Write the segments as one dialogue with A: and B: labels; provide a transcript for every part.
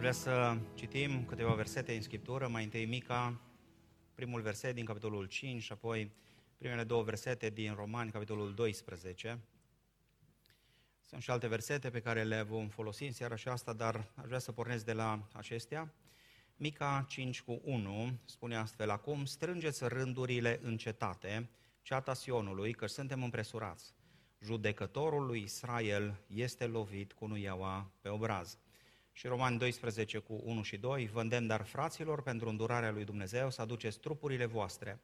A: vrea să citim câteva versete în Scriptură, mai întâi Mica, primul verset din capitolul 5 și apoi primele două versete din Romani, capitolul 12. Sunt și alte versete pe care le vom folosi în seara aceasta, dar aș vrea să pornesc de la acestea. Mica 5 cu 1 spune astfel, Acum strângeți rândurile în cetate, ceata Sionului, că suntem împresurați. Judecătorul lui Israel este lovit cu nuiaua pe obraz. Și Romani 12 cu 1 și 2, vă îndemn dar fraților pentru îndurarea lui Dumnezeu să aduceți trupurile voastre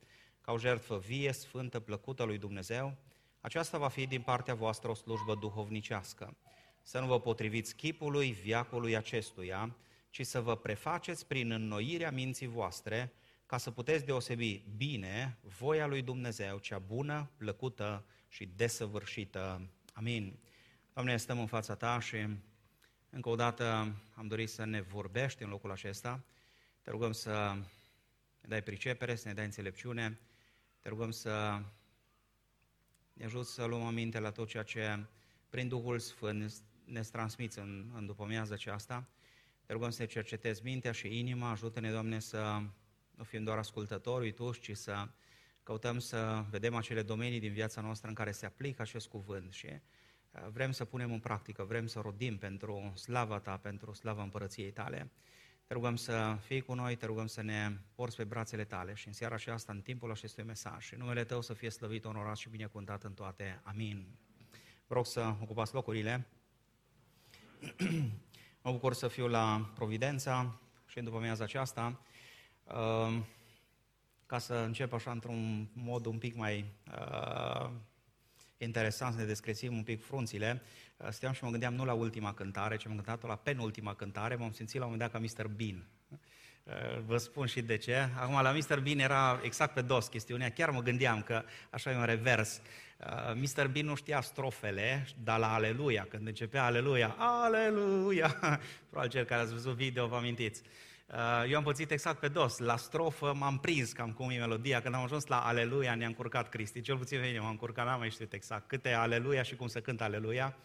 A: ca o jertfă vie, sfântă, plăcută lui Dumnezeu, aceasta va fi din partea voastră o slujbă duhovnicească. Să nu vă potriviți chipului, viacului acestuia, ci să vă prefaceți prin înnoirea minții voastre, ca să puteți deosebi bine voia lui Dumnezeu, cea bună, plăcută și desăvârșită. Amin. Doamne, stăm în fața Ta și încă o dată am dorit să ne vorbești în locul acesta. Te rugăm să ne dai pricepere, să ne dai înțelepciune. Te rugăm să ne ajut să luăm aminte la tot ceea ce prin Duhul Sfânt ne transmiți în, în după aceasta. Te rugăm să ne cercetezi mintea și inima, ajută-ne, Doamne, să nu fim doar ascultători, uituși, ci să căutăm să vedem acele domenii din viața noastră în care se aplică acest cuvânt și uh, vrem să punem în practică, vrem să rodim pentru slava Ta, pentru slava împărăției Tale. Te rugăm să fii cu noi, te rugăm să ne porți pe brațele Tale și în seara aceasta, în timpul acestui mesaj, și numele Tău să fie slăvit, onorat și binecuvântat în toate. Amin. Vă rog să ocupați locurile. mă bucur să fiu la Providența și în după amiaza aceasta. Uh, ca să încep așa într-un mod un pic mai uh, interesant să ne descrețim un pic frunțile, uh, stăteam și mă gândeam nu la ultima cântare, ci m-am gândit la penultima cântare, m-am simțit la un moment dat ca Mr. Bean. Uh, vă spun și de ce. Acum, la Mr. Bean era exact pe dos chestiunea, chiar mă gândeam că așa e un revers. Uh, Mr. Bean nu știa strofele, dar la Aleluia, când începea Aleluia, Aleluia, probabil cel care ați văzut video vă amintiți. Uh, eu am pățit exact pe dos. La strofă m-am prins cam cum e melodia. Când am ajuns la Aleluia, ne-a încurcat Cristi. Cel puțin pe mine m-a încurcat, n-am mai știut exact câte Aleluia și cum să cânt Aleluia.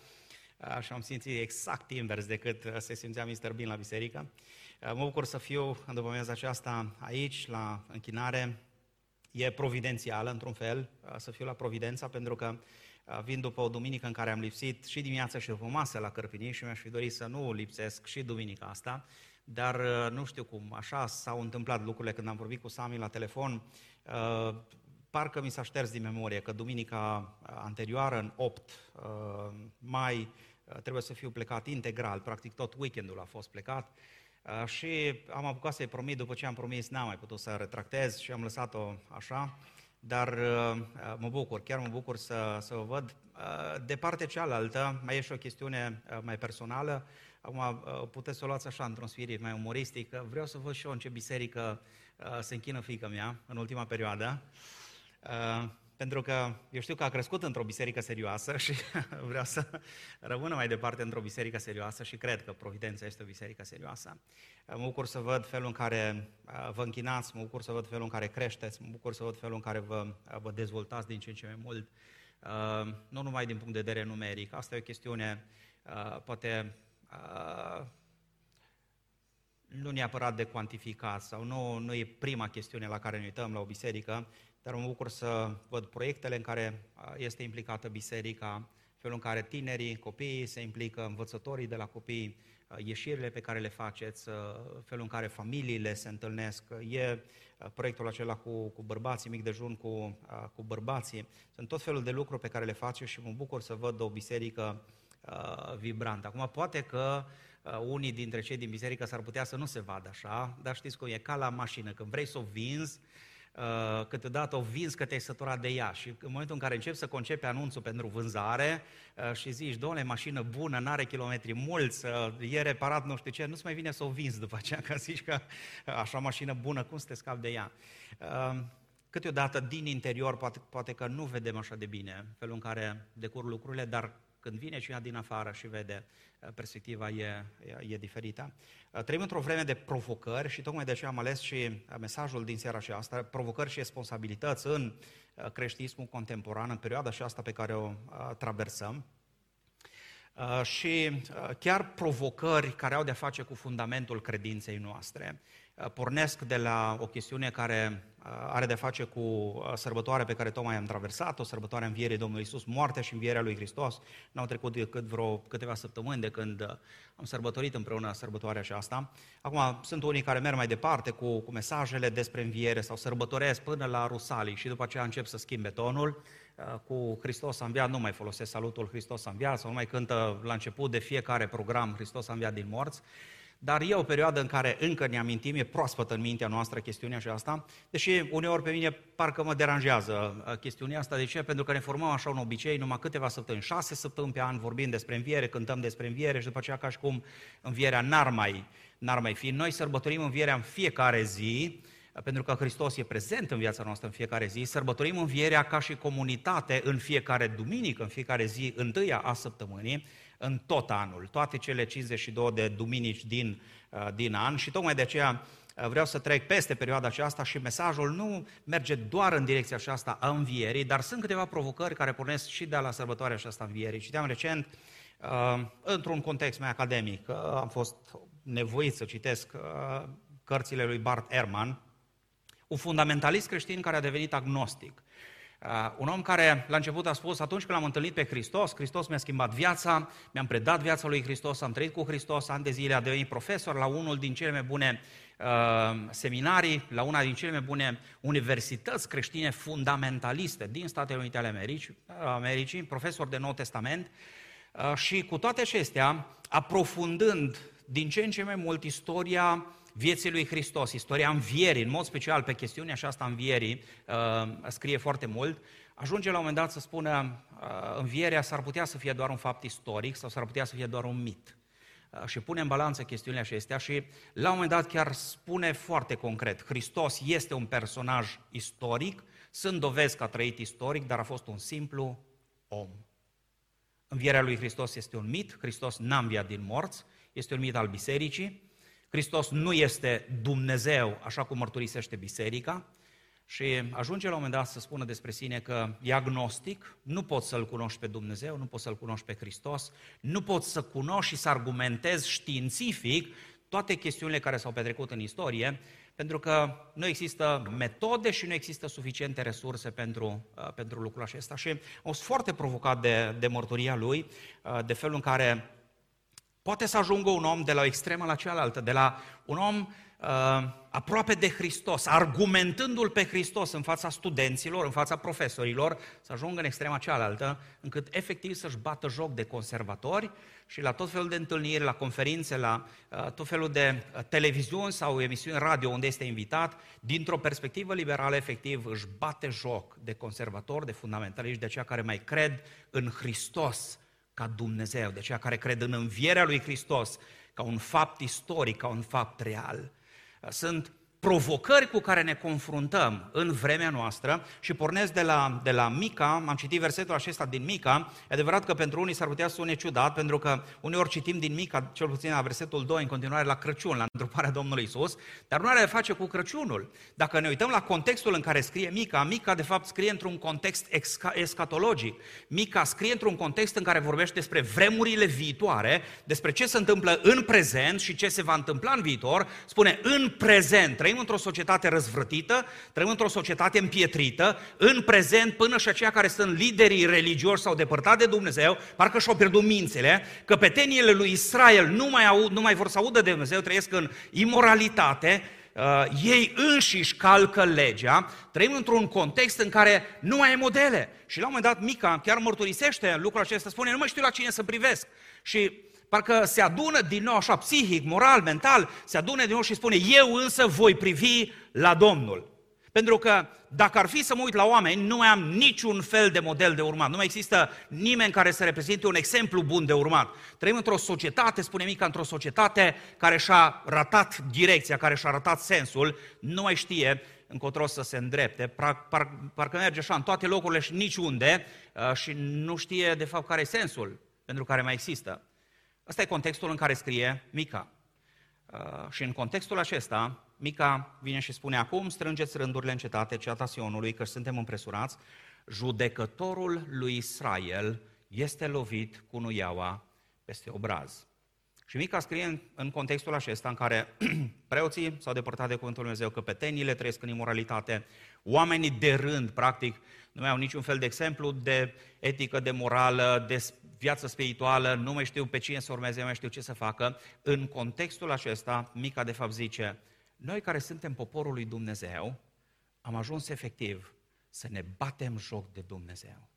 A: Uh, și am simțit exact invers decât uh, se simțea Mr. Bean la biserică. Mă bucur să fiu în după aceasta aici, la închinare. E providențială, într-un fel, să fiu la Providența, pentru că vin după o duminică în care am lipsit și dimineața și după masă la Cărpini și mi-aș fi dorit să nu lipsesc și duminica asta dar uh, nu știu cum, așa s-au întâmplat lucrurile când am vorbit cu Sami la telefon. Uh, parcă mi s-a șters din memorie că duminica anterioară, în 8 uh, mai, trebuie să fiu plecat integral, practic tot weekendul a fost plecat. Și am apucat să-i promit, după ce am promis, n-am mai putut să retractez și am lăsat-o așa. Dar mă bucur, chiar mă bucur să, să o văd. De partea cealaltă, mai e și o chestiune mai personală. Acum uh, puteți să o luați așa într-un spirit mai umoristic. Vreau să văd și eu în ce biserică uh, se închină fiica mea în ultima perioadă. Uh, pentru că eu știu că a crescut într-o biserică serioasă și vreau să rămână mai departe într-o biserică serioasă și cred că Providența este o biserică serioasă. Mă bucur să văd felul în care vă închinați, mă bucur să văd felul în care creșteți, mă bucur să văd felul în care vă, vă dezvoltați din ce în ce mai mult, nu numai din punct de vedere numeric. Asta e o chestiune, poate nu neapărat de cuantificat sau nu, nu e prima chestiune la care ne uităm la o biserică, dar mă bucur să văd proiectele în care este implicată biserica, felul în care tinerii, copiii se implică, învățătorii de la copii, ieșirile pe care le faceți, felul în care familiile se întâlnesc. E proiectul acela cu, cu bărbații, mic dejun cu, cu bărbații. Sunt tot felul de lucruri pe care le face și mă bucur să văd o biserică uh, vibrant. Acum, poate că uh, unii dintre cei din biserică s-ar putea să nu se vadă așa, dar știți cum e, ca la mașină, când vrei să o vinzi, uh, câteodată o vinzi că te-ai săturat de ea și în momentul în care începi să concepi anunțul pentru vânzare uh, și zici, doamne, mașină bună, n-are kilometri mulți, uh, e reparat nu știu ce, nu-ți mai vine să o vinzi după aceea, că zici că uh, așa mașină bună, cum să te scapi de ea? Uh, câteodată din interior poate, poate că nu vedem așa de bine felul în care decur lucrurile, dar când vine cineva din afară și vede, uh, perspectiva e, e, e diferită. Uh, trăim într-o vreme de provocări și tocmai de aceea am ales și uh, mesajul din seara aceasta, provocări și responsabilități în creștinismul contemporan, în perioada și asta pe care o traversăm. uh, și chiar provocări care au de-a face cu fundamentul credinței noastre. Pornesc de la o chestiune care are de face cu uh, sărbătoarea pe care tocmai am traversat-o, sărbătoarea învierii Domnului Isus, moartea și învierea lui Hristos. N-au trecut decât vreo câteva săptămâni de când uh, am sărbătorit împreună sărbătoarea aceasta. Acum, sunt unii care merg mai departe cu, cu mesajele despre înviere sau sărbătoresc până la Rusalii și după aceea încep să schimbe tonul. Uh, cu Hristos a înviat, nu mai folosesc salutul Hristos a înviat sau nu mai cântă la început de fiecare program Hristos a înviat din morți. Dar e o perioadă în care încă ne amintim, e proaspătă în mintea noastră chestiunea aceasta, deși uneori pe mine parcă mă deranjează uh, chestiunea asta. De ce? Pentru că ne formăm așa un obicei, numai câteva săptămâni, șase săptămâni pe an vorbim despre înviere, cântăm despre înviere și după aceea ca și cum învierea n-ar mai, n-ar mai fi. Noi sărbătorim învierea în fiecare zi, uh, pentru că Hristos e prezent în viața noastră în fiecare zi, sărbătorim învierea ca și comunitate în fiecare duminică, în fiecare zi întâia a săptămânii, în tot anul, toate cele 52 de duminici din, uh, din an și tocmai de aceea uh, vreau să trec peste perioada aceasta și mesajul nu merge doar în direcția aceasta a învierii, dar sunt câteva provocări care pornesc și de la sărbătoarea aceasta învierii. Citeam recent, uh, într-un context mai academic, am fost nevoit să citesc cărțile lui Bart Ehrman, un fundamentalist creștin care a devenit agnostic. Uh, un om care la început a spus, atunci când l-am întâlnit pe Hristos, Hristos mi-a schimbat viața, mi-am predat viața lui Hristos, am trăit cu Hristos, ani de zile, a devenit profesor la unul din cele mai bune uh, seminarii, la una din cele mai bune universități creștine fundamentaliste din Statele Unite ale Americii, Americii profesor de Nou Testament, uh, și cu toate acestea, aprofundând din ce în ce mai mult istoria vieții lui Hristos, istoria învierii, în mod special pe chestiunea aceasta învierii, uh, scrie foarte mult, ajunge la un moment dat să spună uh, învierea s-ar putea să fie doar un fapt istoric sau s-ar putea să fie doar un mit. Uh, și pune în balanță chestiunile acestea și la un moment dat chiar spune foarte concret, Hristos este un personaj istoric, sunt dovezi că a trăit istoric, dar a fost un simplu om. Învierea lui Hristos este un mit, Hristos n-a înviat din morți, este un mit al bisericii, Hristos nu este Dumnezeu, așa cum mărturisește biserica, și ajunge la un moment dat să spună despre sine că e agnostic, nu poți să-L cunoști pe Dumnezeu, nu poți să-L cunoști pe Hristos, nu poți să cunoști și să argumentezi științific toate chestiunile care s-au petrecut în istorie, pentru că nu există metode și nu există suficiente resurse pentru, uh, pentru lucrul acesta. Și am fost foarte provocat de, de mărturia lui, uh, de felul în care Poate să ajungă un om de la o extremă la cealaltă, de la un om uh, aproape de Hristos, argumentându-l pe Hristos în fața studenților, în fața profesorilor, să ajungă în extrema cealaltă, încât efectiv să-și bată joc de conservatori și la tot felul de întâlniri, la conferințe, la uh, tot felul de uh, televiziuni sau emisiuni radio unde este invitat, dintr-o perspectivă liberală, efectiv, își bate joc de conservatori, de fundamentaliști, de aceia care mai cred în Hristos ca Dumnezeu, de aceea care cred în învierea lui Hristos ca un fapt istoric, ca un fapt real. Sunt provocări cu care ne confruntăm în vremea noastră și pornesc de la, de la Mica, am citit versetul acesta din Mica, e adevărat că pentru unii s-ar putea sune ciudat, pentru că uneori citim din Mica, cel puțin la versetul 2, în continuare la Crăciun, la întruparea Domnului Isus, dar nu are de face cu Crăciunul. Dacă ne uităm la contextul în care scrie Mica, Mica de fapt scrie într-un context escatologic. Mica scrie într-un context în care vorbește despre vremurile viitoare, despre ce se întâmplă în prezent și ce se va întâmpla în viitor, spune în prezent, trăim într-o societate răzvrătită, trăim într-o societate împietrită, în prezent, până și aceia care sunt liderii religioși sau depărtați de Dumnezeu, parcă și-au pierdut mințile, că peteniile lui Israel nu mai, au, nu mai vor să audă de Dumnezeu, trăiesc în imoralitate, uh, ei înșiși calcă legea, trăim într-un context în care nu mai e modele. Și la un moment dat Mica chiar mărturisește lucrul acesta, spune, nu mai știu la cine să privesc. Și parcă se adună din nou așa psihic, moral, mental, se adună din nou și spune, eu însă voi privi la Domnul. Pentru că dacă ar fi să mă uit la oameni, nu mai am niciun fel de model de urmat. Nu mai există nimeni care să reprezinte un exemplu bun de urmat. Trăim într-o societate, spune Mica, într-o societate care și-a ratat direcția, care și-a ratat sensul, nu mai știe încotro să se îndrepte, par, par, parcă merge așa în toate locurile și niciunde uh, și nu știe de fapt care e sensul pentru care mai există. Ăsta e contextul în care scrie Mica. Uh, și în contextul acesta, Mica vine și spune, acum strângeți rândurile în cetate, ceata Sionului, că suntem împresurați, judecătorul lui Israel este lovit cu nuiaua peste obraz. Și Mica scrie în, în contextul acesta în care preoții s-au depărtat de Cuvântul Lui Dumnezeu, căpetenile trăiesc în imoralitate, oamenii de rând, practic, nu mai au niciun fel de exemplu de etică, de morală, de viață spirituală, nu mai știu pe cine să urmeze, nu mai știu ce să facă. În contextul acesta, Mica de fapt zice, noi care suntem poporul lui Dumnezeu, am ajuns efectiv să ne batem joc de Dumnezeu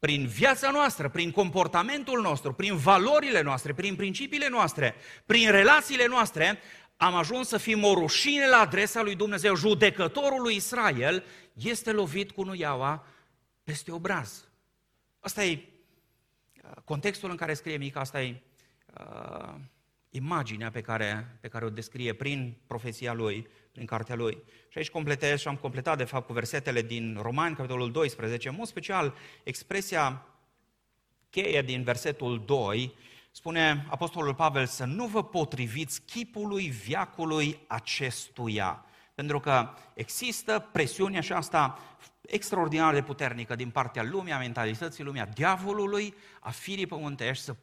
A: prin viața noastră, prin comportamentul nostru, prin valorile noastre, prin principiile noastre, prin relațiile noastre, am ajuns să fim o rușine la adresa lui Dumnezeu. Judecătorul lui Israel este lovit cu nuiaua peste obraz. Asta e uh, contextul în care scrie Mica, asta e uh, imaginea pe care, pe care o descrie prin profeția lui prin cartea lui. Și aici completez și am completat, de fapt, cu versetele din Romani, capitolul 12, în mod special expresia cheie din versetul 2, spune Apostolul Pavel să nu vă potriviți chipului viacului acestuia. Pentru că există presiunea aceasta extraordinar de puternică din partea lumii, a mentalității lumii, a diavolului, a firii pământești, să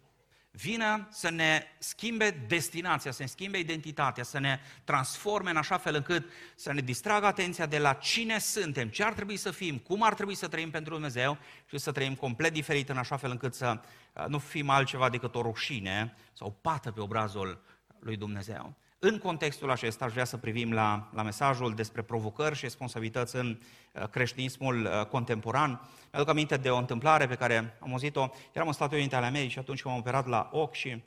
A: vină să ne schimbe destinația, să ne schimbe identitatea, să ne transforme în așa fel încât să ne distragă atenția de la cine suntem, ce ar trebui să fim, cum ar trebui să trăim pentru Dumnezeu și să trăim complet diferit în așa fel încât să uh, nu fim altceva decât o rușine sau o pată pe obrazul lui Dumnezeu. În contextul acesta aș vrea să privim la, la mesajul despre provocări și responsabilități în uh, creștinismul uh, contemporan. Mi-aduc aminte de o întâmplare pe care am auzit-o. Eram în Statele Unite ale Americii atunci când am operat la ochi și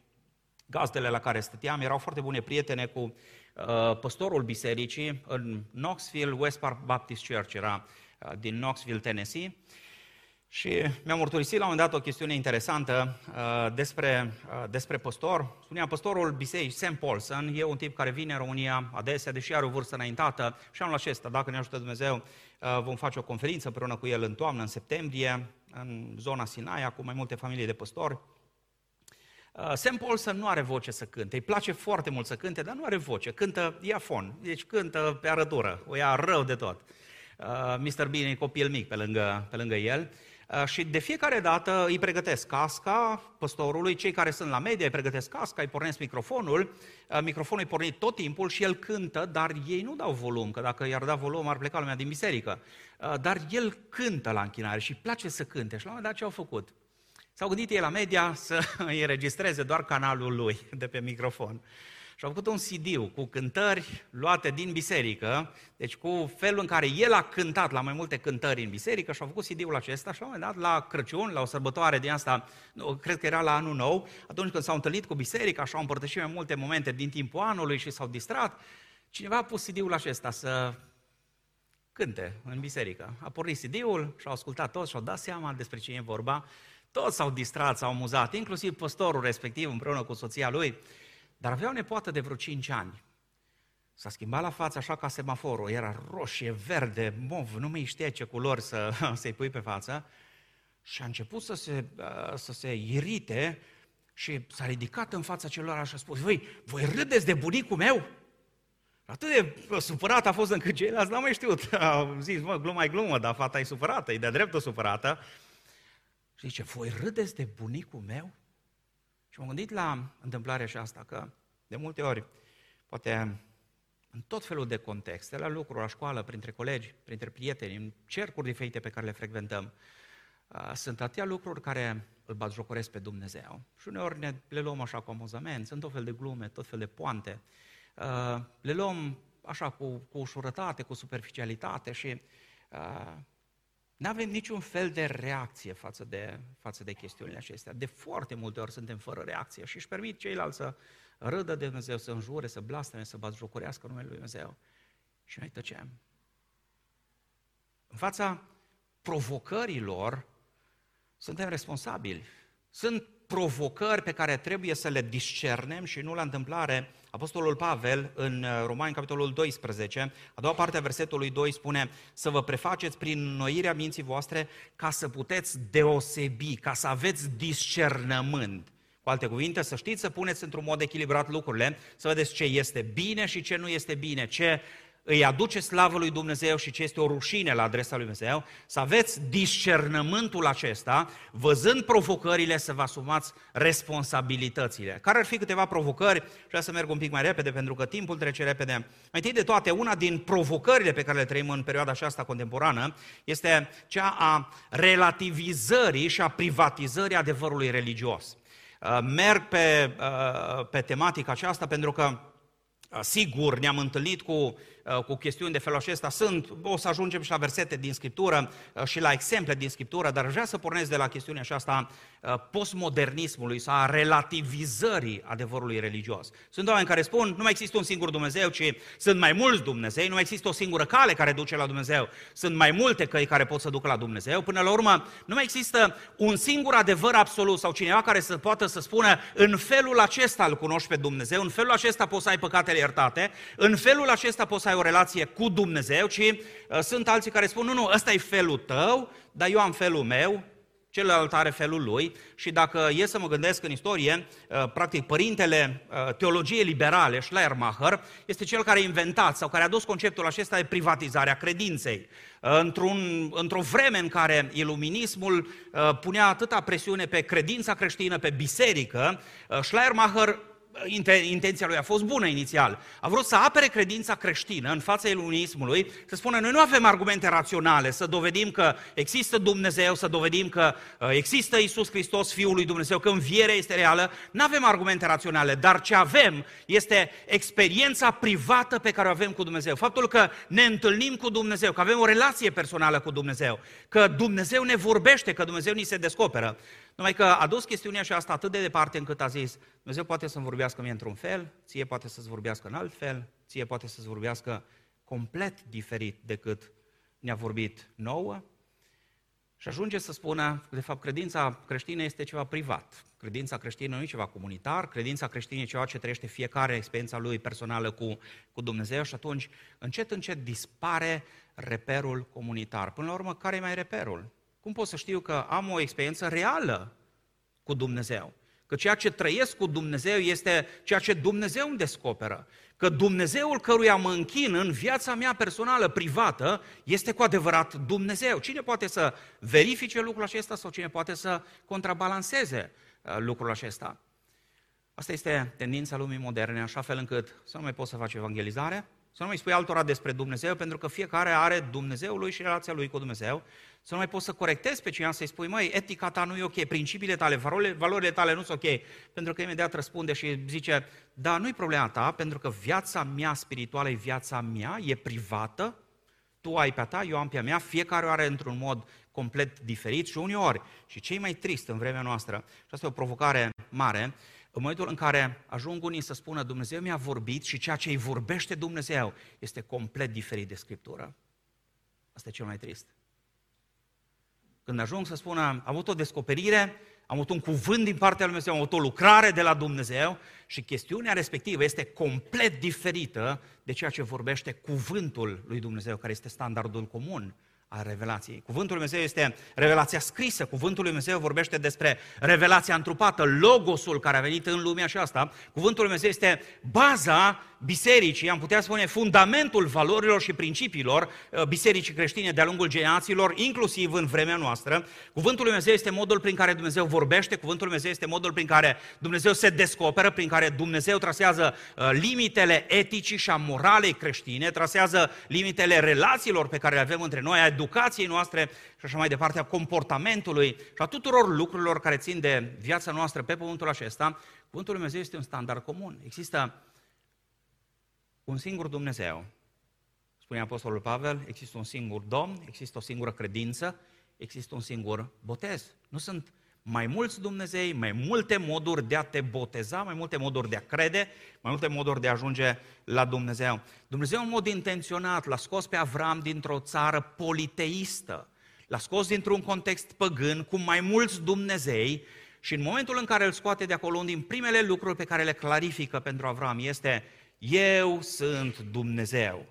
A: gazdele la care stăteam erau foarte bune prietene cu uh, păstorul bisericii în Knoxville, West Park Baptist Church, era uh, din Knoxville, Tennessee. Și mi-am mărturisit la un moment dat o chestiune interesantă uh, despre, uh, despre păstor. Spunea păstorul bisericii, Sam Paulson, e un tip care vine în România adesea, deși are o vârstă înaintată. Și anul acesta, dacă ne ajută Dumnezeu, uh, vom face o conferință împreună cu el în toamnă, în septembrie, în zona Sinaia, cu mai multe familii de păstori. Uh, Sam Paulson nu are voce să cânte, îi place foarte mult să cânte, dar nu are voce, cântă iafon, deci cântă pe arătură, o ia rău de tot. Uh, Mr. Bean e copil mic pe lângă, pe lângă el Uh, și de fiecare dată îi pregătesc casca păstorului, cei care sunt la media îi pregătesc casca, îi pornesc microfonul, uh, microfonul îi pornit tot timpul și el cântă, dar ei nu dau volum, că dacă i-ar da volum ar pleca lumea din biserică. Uh, dar el cântă la închinare și îi place să cânte. Și la un moment dat ce au făcut? S-au gândit ei la media să îi înregistreze doar canalul lui de pe microfon. Și au făcut un cd cu cântări luate din biserică, deci cu felul în care el a cântat la mai multe cântări în biserică și au făcut CD-ul acesta și la un moment dat la Crăciun, la o sărbătoare din asta, cred că era la anul nou, atunci când s-au întâlnit cu biserica și au împărtășit mai multe momente din timpul anului și s-au distrat, cineva a pus CD-ul acesta să cânte în biserică. A pornit CD-ul și au ascultat toți și au dat seama despre cine e vorba. Toți s-au distrat, s-au amuzat, inclusiv păstorul respectiv împreună cu soția lui. Dar avea o nepoată de vreo 5 ani. S-a schimbat la față așa ca semaforul, era roșie, verde, mov, nu mai știa ce culori să, să-i pui pe față. Și a început să se, uh, să se irite și s-a ridicat în fața celor și a spus, voi, voi râdeți de bunicul meu? Atât de supărat a fost încât ceilalți n-au mai știut. Au zis, mă, glumă glumă, dar fata e supărată, e de dreptul supărată. Și zice, voi râdeți de bunicul meu? Și m-am gândit la întâmplarea aceasta, că de multe ori, poate în tot felul de contexte, la lucru, la școală, printre colegi, printre prieteni, în cercuri diferite pe care le frecventăm, sunt atâtea lucruri care îl batjocoresc pe Dumnezeu. Și uneori ne, le luăm așa cu amuzament, sunt tot fel de glume, tot fel de poante. Le luăm așa cu, cu ușurătate, cu superficialitate și nu avem niciun fel de reacție față de, față de chestiunile acestea. De foarte multe ori suntem fără reacție și își permit ceilalți să râdă de Dumnezeu, să înjure, să blasteme, să batjocorească numele Lui Dumnezeu. Și noi tăcem. În fața provocărilor suntem responsabili. Sunt provocări pe care trebuie să le discernem și nu la întâmplare. Apostolul Pavel în uh, Romani, capitolul 12, a doua parte a versetului 2 spune să vă prefaceți prin noirea minții voastre ca să puteți deosebi, ca să aveți discernământ. Cu alte cuvinte, să știți să puneți într-un mod echilibrat lucrurile, să vedeți ce este bine și ce nu este bine, ce îi aduce slavă lui Dumnezeu și ce este o rușine la adresa lui Dumnezeu, să aveți discernământul acesta, văzând provocările, să vă asumați responsabilitățile. Care ar fi câteva provocări? Vreau să merg un pic mai repede, pentru că timpul trece repede. Mai întâi de toate, una din provocările pe care le trăim în perioada aceasta contemporană este cea a relativizării și a privatizării adevărului religios. Uh, merg pe, uh, pe tematica aceasta pentru că uh, Sigur, ne-am întâlnit cu Uh, cu chestiuni de felul acesta sunt, o să ajungem și la versete din Scriptură uh, și la exemple din Scriptură, dar vreau să pornesc de la chestiunea aceasta uh, postmodernismului sau a relativizării adevărului religios. Sunt oameni care spun, nu mai există un singur Dumnezeu, ci sunt mai mulți Dumnezei, nu mai există o singură cale care duce la Dumnezeu, sunt mai multe căi care pot să ducă la Dumnezeu. Până la urmă, nu mai există un singur adevăr absolut sau cineva care să poată să spună, în felul acesta îl cunoști pe Dumnezeu, în felul acesta poți să ai păcatele iertate, în felul acesta poți să ai o relație cu Dumnezeu, ci uh, sunt alții care spun, nu, nu, ăsta e felul tău, dar eu am felul meu, celălalt are felul lui și dacă e să mă gândesc în istorie, uh, practic părintele uh, teologiei liberale, Schleiermacher, este cel care a inventat sau care a dus conceptul acesta de privatizare a credinței. Într-un, într-o vreme în care iluminismul punea atâta presiune pe credința creștină, pe biserică, Schleiermacher intenția lui a fost bună inițial. A vrut să apere credința creștină în fața iluminismului, să spună, noi nu avem argumente raționale să dovedim că există Dumnezeu, să dovedim că uh, există Isus Hristos, Fiul lui Dumnezeu, că învierea este reală, nu avem argumente raționale, dar ce avem este experiența privată pe care o avem cu Dumnezeu. Faptul că ne întâlnim cu Dumnezeu, că avem o relație personală cu Dumnezeu, că Dumnezeu ne vorbește, că Dumnezeu ni se descoperă. Numai că a dus chestiunea și asta atât de departe încât a zis, Dumnezeu poate să-mi vorbească mie într-un fel, ție poate să-ți vorbească în alt fel, ție poate să-ți vorbească complet diferit decât ne-a vorbit nouă. Și ajunge să spună, de fapt, credința creștină este ceva privat. Credința creștină nu e ceva comunitar, credința creștină e ceva ce trăiește fiecare experiența lui personală cu, cu Dumnezeu și atunci, încet, încet, dispare reperul comunitar. Până la urmă, care e mai reperul? Cum pot să știu că am o experiență reală cu Dumnezeu? Că ceea ce trăiesc cu Dumnezeu este ceea ce Dumnezeu îmi descoperă. Că Dumnezeul căruia mă închin în viața mea personală, privată, este cu adevărat Dumnezeu. Cine poate să verifice lucrul acesta sau cine poate să contrabalanceze uh, lucrul acesta? Asta este tendința lumii moderne, așa fel încât să nu mai poți să faci evangelizare, să nu mai spui altora despre Dumnezeu, pentru că fiecare are Dumnezeul lui și relația lui cu Dumnezeu să nu mai poți să corectezi pe cineva, să-i spui, măi, etica ta nu e ok, principiile tale, valorile, valorile tale nu sunt ok, pentru că imediat răspunde și zice, da, nu-i problema ta, pentru că viața mea spirituală e viața mea, e privată, tu ai pe a ta, eu am pe a mea, fiecare o are într-un mod complet diferit și uneori, și cei mai trist în vremea noastră, și asta e o provocare mare, în momentul în care ajung unii să spună Dumnezeu mi-a vorbit și ceea ce îi vorbește Dumnezeu este complet diferit de Scriptură. Asta e cel mai trist. Când ajung să spună, am avut o descoperire, am avut un cuvânt din partea lui Dumnezeu, am avut o lucrare de la Dumnezeu și chestiunea respectivă este complet diferită de ceea ce vorbește cuvântul lui Dumnezeu, care este standardul comun a revelației. Cuvântul lui Dumnezeu este revelația scrisă, cuvântul lui Dumnezeu vorbește despre revelația întrupată, logosul care a venit în lumea aceasta. Cuvântul lui Dumnezeu este baza bisericii, am putea spune fundamentul valorilor și principiilor uh, bisericii creștine de-a lungul generațiilor, inclusiv în vremea noastră. Cuvântul lui Dumnezeu este modul prin care Dumnezeu vorbește, cuvântul lui Dumnezeu este modul prin care Dumnezeu se descoperă, prin care Dumnezeu trasează uh, limitele eticii și a moralei creștine, trasează limitele relațiilor pe care le avem între noi, a educației noastre și așa mai departe, a comportamentului și a tuturor lucrurilor care țin de viața noastră pe pământul acesta. Cuvântul lui Dumnezeu este un standard comun. Există un singur Dumnezeu. Spune Apostolul Pavel, există un singur Domn, există o singură credință, există un singur botez. Nu sunt mai mulți Dumnezei, mai multe moduri de a te boteza, mai multe moduri de a crede, mai multe moduri de a ajunge la Dumnezeu. Dumnezeu în mod intenționat l-a scos pe Avram dintr-o țară politeistă, l-a scos dintr-un context păgân cu mai mulți Dumnezei și în momentul în care îl scoate de acolo, unul din primele lucruri pe care le clarifică pentru Avram este eu sunt Dumnezeu.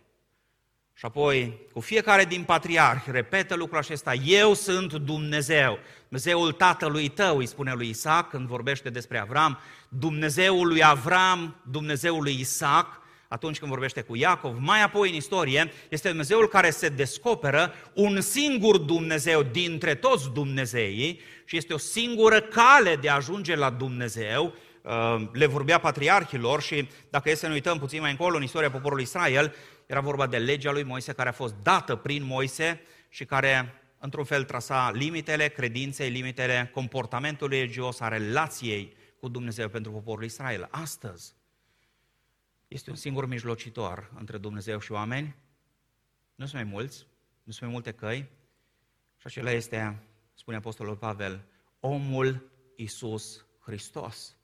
A: Și apoi, cu fiecare din patriarhi, repetă lucrul acesta, eu sunt Dumnezeu. Dumnezeul tatălui tău, îi spune lui Isaac când vorbește despre Avram, Dumnezeul lui Avram, Dumnezeul lui Isaac, atunci când vorbește cu Iacov, mai apoi în istorie, este Dumnezeul care se descoperă un singur Dumnezeu dintre toți Dumnezeii și este o singură cale de a ajunge la Dumnezeu, uh, le vorbea patriarhilor și dacă e să ne uităm puțin mai încolo în istoria poporului Israel, era vorba de legea lui Moise care a fost dată prin Moise și care într-un fel trasa limitele credinței, limitele comportamentului religios, a relației cu Dumnezeu pentru poporul Israel. Astăzi este un singur mijlocitor între Dumnezeu și oameni. Nu sunt mai mulți, nu sunt mai multe căi. Și acela este, spune Apostolul Pavel, omul Isus Hristos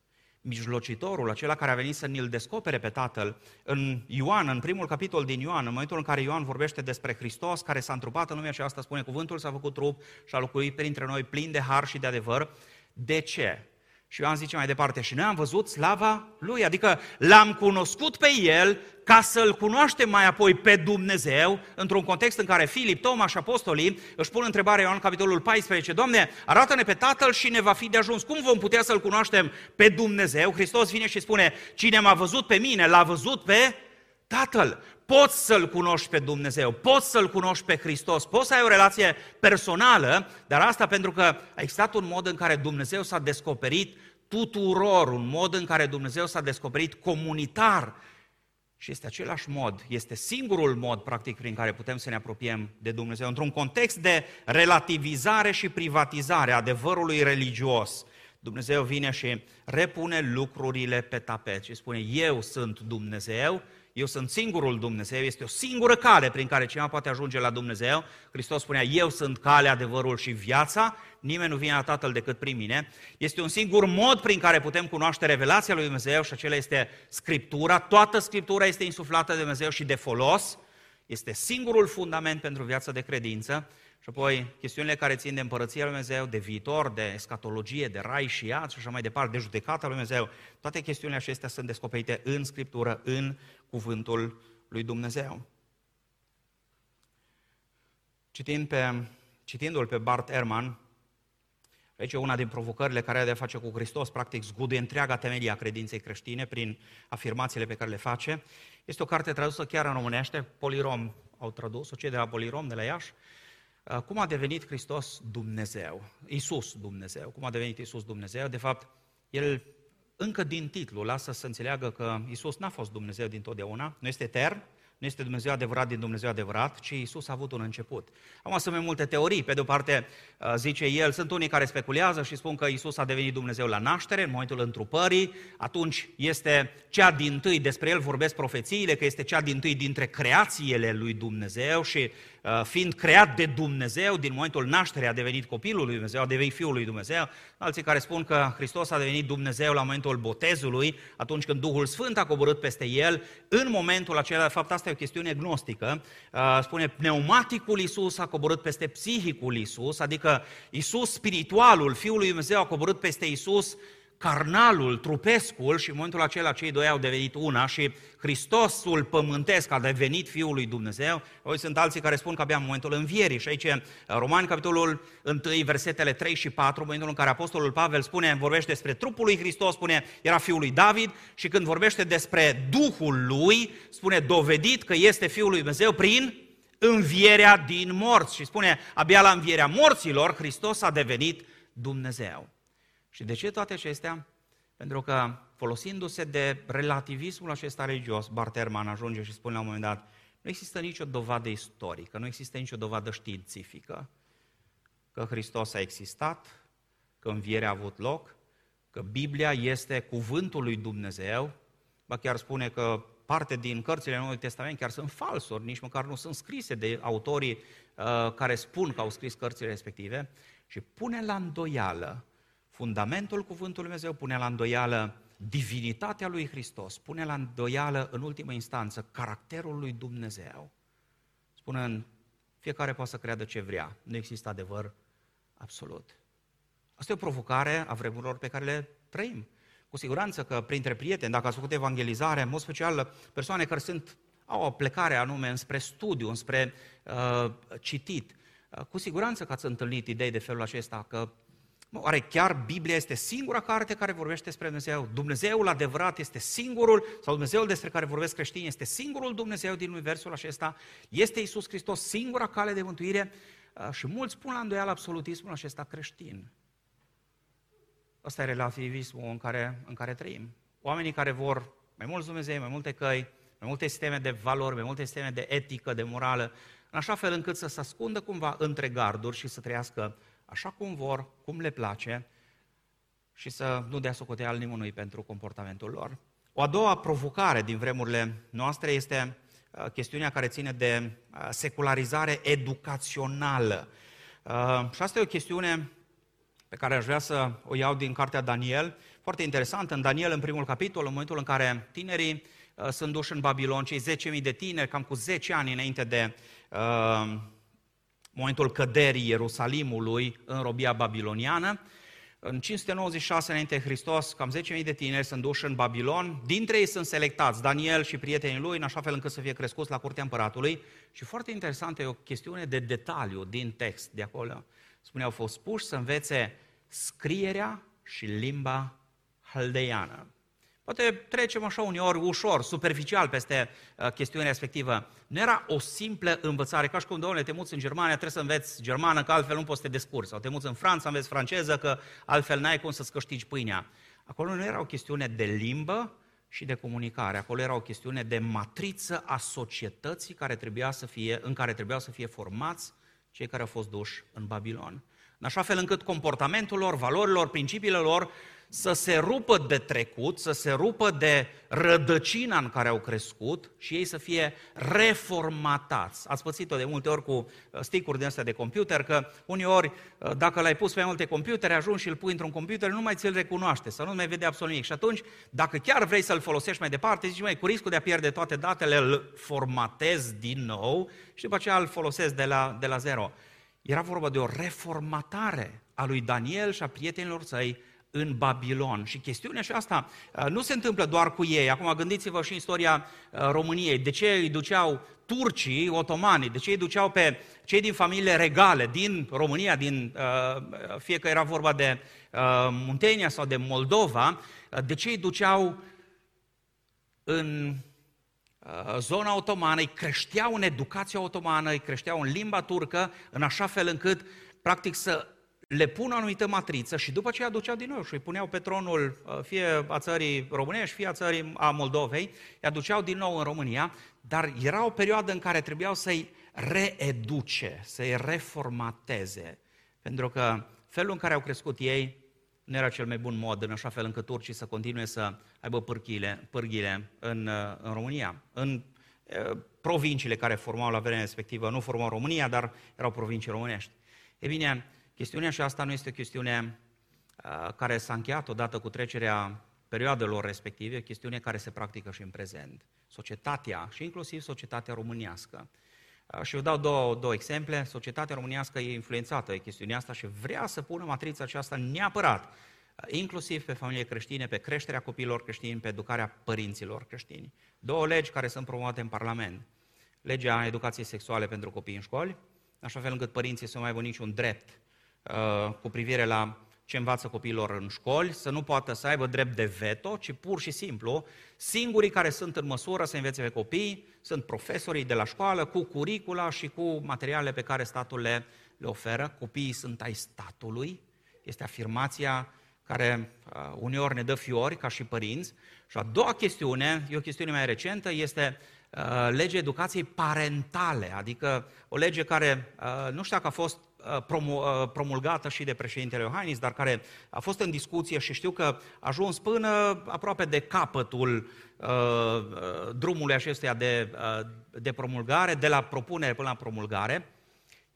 A: mijlocitorul, acela care a venit să ne-l descopere pe Tatăl. În Ioan, în primul capitol din Ioan, în momentul în care Ioan vorbește despre Hristos, care s-a întrupat în lumea și asta spune cuvântul, s-a făcut trup și a locuit printre noi plin de har și de adevăr. De ce? Și Ioan zice mai departe, și noi am văzut slava lui, adică l-am cunoscut pe el ca să-l cunoaștem mai apoi pe Dumnezeu, într-un context în care Filip, Toma și apostolii își pun întrebarea Ioan capitolul 14, Doamne, arată-ne pe Tatăl și ne va fi de ajuns. Cum vom putea să-L cunoaștem pe Dumnezeu? Hristos vine și spune, cine m-a văzut pe mine, l-a văzut pe Tatăl. Poți să-L cunoști pe Dumnezeu, poți să-L cunoști pe Hristos, poți să ai o relație personală, dar asta pentru că a existat un mod în care Dumnezeu s-a descoperit tuturor, un mod în care Dumnezeu s-a descoperit comunitar. Și este același mod, este singurul mod, practic, prin care putem să ne apropiem de Dumnezeu, într-un context de relativizare și privatizare a adevărului religios. Dumnezeu vine și repune lucrurile pe tapet și spune, eu sunt Dumnezeu, eu sunt singurul Dumnezeu, este o singură cale prin care cineva poate ajunge la Dumnezeu. Hristos spunea, eu sunt calea, adevărul și viața, nimeni nu vine la Tatăl decât prin mine. Este un singur mod prin care putem cunoaște revelația lui Dumnezeu și acela este Scriptura. Toată Scriptura este insuflată de Dumnezeu și de folos. Este singurul fundament pentru viața de credință. Și apoi chestiunile care țin de împărăția lui Dumnezeu, de viitor, de escatologie, de rai și iad și așa mai departe, de judecata lui Dumnezeu, toate chestiunile acestea sunt descoperite în Scriptură, în cuvântul lui Dumnezeu. Citind pe, citindu-l pe Bart Ehrman, aici e una din provocările care are de a face cu Hristos, practic zguduie întreaga temelie a credinței creștine prin afirmațiile pe care le face. Este o carte tradusă chiar în românește, Polirom au tradus-o, cei de la Polirom, de la Iași, Uh, cum a devenit Hristos Dumnezeu? Isus Dumnezeu. Cum a devenit Isus Dumnezeu? De fapt, el încă din titlu lasă să înțeleagă că Isus n-a fost Dumnezeu din totdeauna, nu este etern, nu este Dumnezeu adevărat din Dumnezeu adevărat, ci Isus a avut un început. Am să mai multe teorii. Pe de o parte, uh, zice el, sunt unii care speculează și spun că Isus a devenit Dumnezeu la naștere, în momentul întrupării, atunci este cea din tâi, despre el vorbesc profețiile, că este cea din tâi dintre creațiile lui Dumnezeu și Uh, fiind creat de Dumnezeu, din momentul nașterii a devenit copilul lui Dumnezeu, a devenit fiul lui Dumnezeu. Alții care spun că Hristos a devenit Dumnezeu la momentul botezului, atunci când Duhul Sfânt a coborât peste el. În momentul acela, de fapt, asta e o chestiune gnostică, uh, spune pneumaticul Iisus a coborât peste psihicul Iisus, adică Iisus spiritualul, Fiul lui Dumnezeu a coborât peste Iisus carnalul, trupescul și în momentul acela cei doi au devenit una și Hristosul pământesc a devenit Fiul lui Dumnezeu. Apoi sunt alții care spun că abia în momentul învierii și aici Romani, capitolul 1, versetele 3 și 4, în momentul în care Apostolul Pavel spune, vorbește despre trupul lui Hristos, spune era Fiul lui David și când vorbește despre Duhul lui, spune dovedit că este Fiul lui Dumnezeu prin învierea din morți și spune abia la învierea morților Hristos a devenit Dumnezeu. Și de ce toate acestea? Pentru că folosindu-se de relativismul acesta religios, Barterman ajunge și spune la un moment dat, nu există nicio dovadă istorică, nu există nicio dovadă științifică că Hristos a existat, că învierea a avut loc, că Biblia este cuvântul lui Dumnezeu, ba chiar spune că parte din cărțile Noului Testament chiar sunt falsuri, nici măcar nu sunt scrise de autorii uh, care spun că au scris cărțile respective și pune la îndoială fundamentul cuvântului Dumnezeu, pune la îndoială divinitatea lui Hristos, pune la îndoială în ultimă instanță caracterul lui Dumnezeu. în fiecare poate să creadă ce vrea, nu există adevăr absolut. Asta e o provocare a vremurilor pe care le trăim. Cu siguranță că printre prieteni, dacă ați făcut evangelizare, în mod special persoane care sunt, au o plecare anume înspre studiu, înspre uh, citit, uh, cu siguranță că ați întâlnit idei de felul acesta, că Oare chiar Biblia este singura carte care vorbește despre Dumnezeu? Dumnezeul adevărat este singurul, sau Dumnezeul despre care vorbesc creștini este singurul Dumnezeu din universul acesta? Este Isus Hristos singura cale de mântuire? Uh, și mulți pun la îndoială absolutismul acesta creștin. Ăsta e relativismul în care, în care trăim. Oamenii care vor mai mulți Dumnezei, mai multe căi, mai multe sisteme de valori, mai multe sisteme de etică, de morală, în așa fel încât să se ascundă cumva între garduri și să trăiască așa cum vor, cum le place și să nu dea socoteal nimănui pentru comportamentul lor. O a doua provocare din vremurile noastre este uh, chestiunea care ține de uh, secularizare educațională. Uh, și asta e o chestiune pe care aș vrea să o iau din cartea Daniel. Foarte interesant, în Daniel, în primul capitol, în momentul în care tinerii sunt duși în Babilon, cei 10.000 de tineri, cam cu 10 ani înainte de uh, momentul căderii Ierusalimului în robia babiloniană. În 596 înainte de Hristos, cam 10.000 de tineri sunt duși în Babilon. Dintre ei sunt selectați Daniel și prietenii lui, în așa fel încât să fie crescuți la curtea împăratului. Și foarte interesantă e o chestiune de detaliu din text de acolo. Spuneau, au fost puși să învețe scrierea și limba haldeiană. Poate trecem așa uneori ușor, superficial peste uh, chestiunea respectivă. Nu era o simplă învățare, ca și cum, domnule, te muți în Germania, trebuie să înveți germană, că altfel nu poți să te descurci. Sau te muți în Franța, înveți franceză, că altfel n-ai cum să-ți câștigi pâinea. Acolo nu era o chestiune de limbă și de comunicare. Acolo era o chestiune de matriță a societății care trebuia să fie, în care trebuiau să fie formați cei care au fost duși în Babilon. În așa fel încât comportamentul lor, valorilor, principiile lor să se rupă de trecut, să se rupă de rădăcina în care au crescut și ei să fie reformatați. Ați pățit-o de multe ori cu uh, sticuri din astea de computer, că uneori, uh, dacă l-ai pus pe mai multe computere, ajungi și îl pui într-un computer, nu mai ți-l recunoaște, să nu mai vede absolut nimic. Și atunci, dacă chiar vrei să-l folosești mai departe, zici, mai cu riscul de a pierde toate datele, îl formatezi din nou și după aceea îl folosesc de la, de la zero. Era vorba de o reformatare a lui Daniel și a prietenilor săi în Babilon. Și chestiunea și asta uh, nu se întâmplă doar cu ei. Acum gândiți-vă și în istoria uh, României. De ce îi duceau turcii, otomanii, de ce îi duceau pe cei din familiile regale din România, din, uh, fie că era vorba de Muntenia sau de Moldova, de ce îi duceau în zona otomană, îi creșteau în educația otomană, îi creșteau în limba turcă, în așa fel încât, practic, să le pun o anumită matriță și după aceea aduceau din nou și îi puneau pe tronul uh, fie a țării românești, fie a țării a Moldovei, îi aduceau din nou în România, dar era o perioadă în care trebuiau să-i reeduce, să-i reformateze, pentru că felul în care au crescut ei nu era cel mai bun mod, în așa fel încât turcii să continue să aibă pârghile, pârghile în, uh, în România. În uh, provinciile care formau la vremea respectivă, nu formau România, dar erau provincii românești. E bine, Chestiunea și asta nu este o chestiune uh, care s-a încheiat odată cu trecerea perioadelor respective, chestiune care se practică și în prezent. Societatea, și inclusiv societatea românească. Uh, și eu dau două, două exemple. Societatea românească e influențată de chestiunea asta și vrea să pună matrița aceasta neapărat, uh, inclusiv pe familie creștine, pe creșterea copiilor creștini, pe educarea părinților creștini. Două legi care sunt promovate în Parlament. Legea educației sexuale pentru copii în școli, așa fel încât părinții să nu mai aibă niciun drept Uh, cu privire la ce învață copiilor în școli, să nu poată să aibă drept de veto, ci pur și simplu, singurii care sunt în măsură să învețe pe copii sunt profesorii de la școală cu curicula și cu materialele pe care statul le, le oferă. Copiii sunt ai statului, este afirmația care uh, uneori ne dă fiori ca și părinți. Și a doua chestiune, e o chestiune mai recentă, este uh, legea educației parentale, adică o lege care uh, nu știu dacă a fost Uh, uh, promulgată și de președintele Iohannis, dar care a fost în discuție și știu că a ajuns până aproape de capătul uh, drumului acestuia de, de promulgare, de la propunere până la promulgare.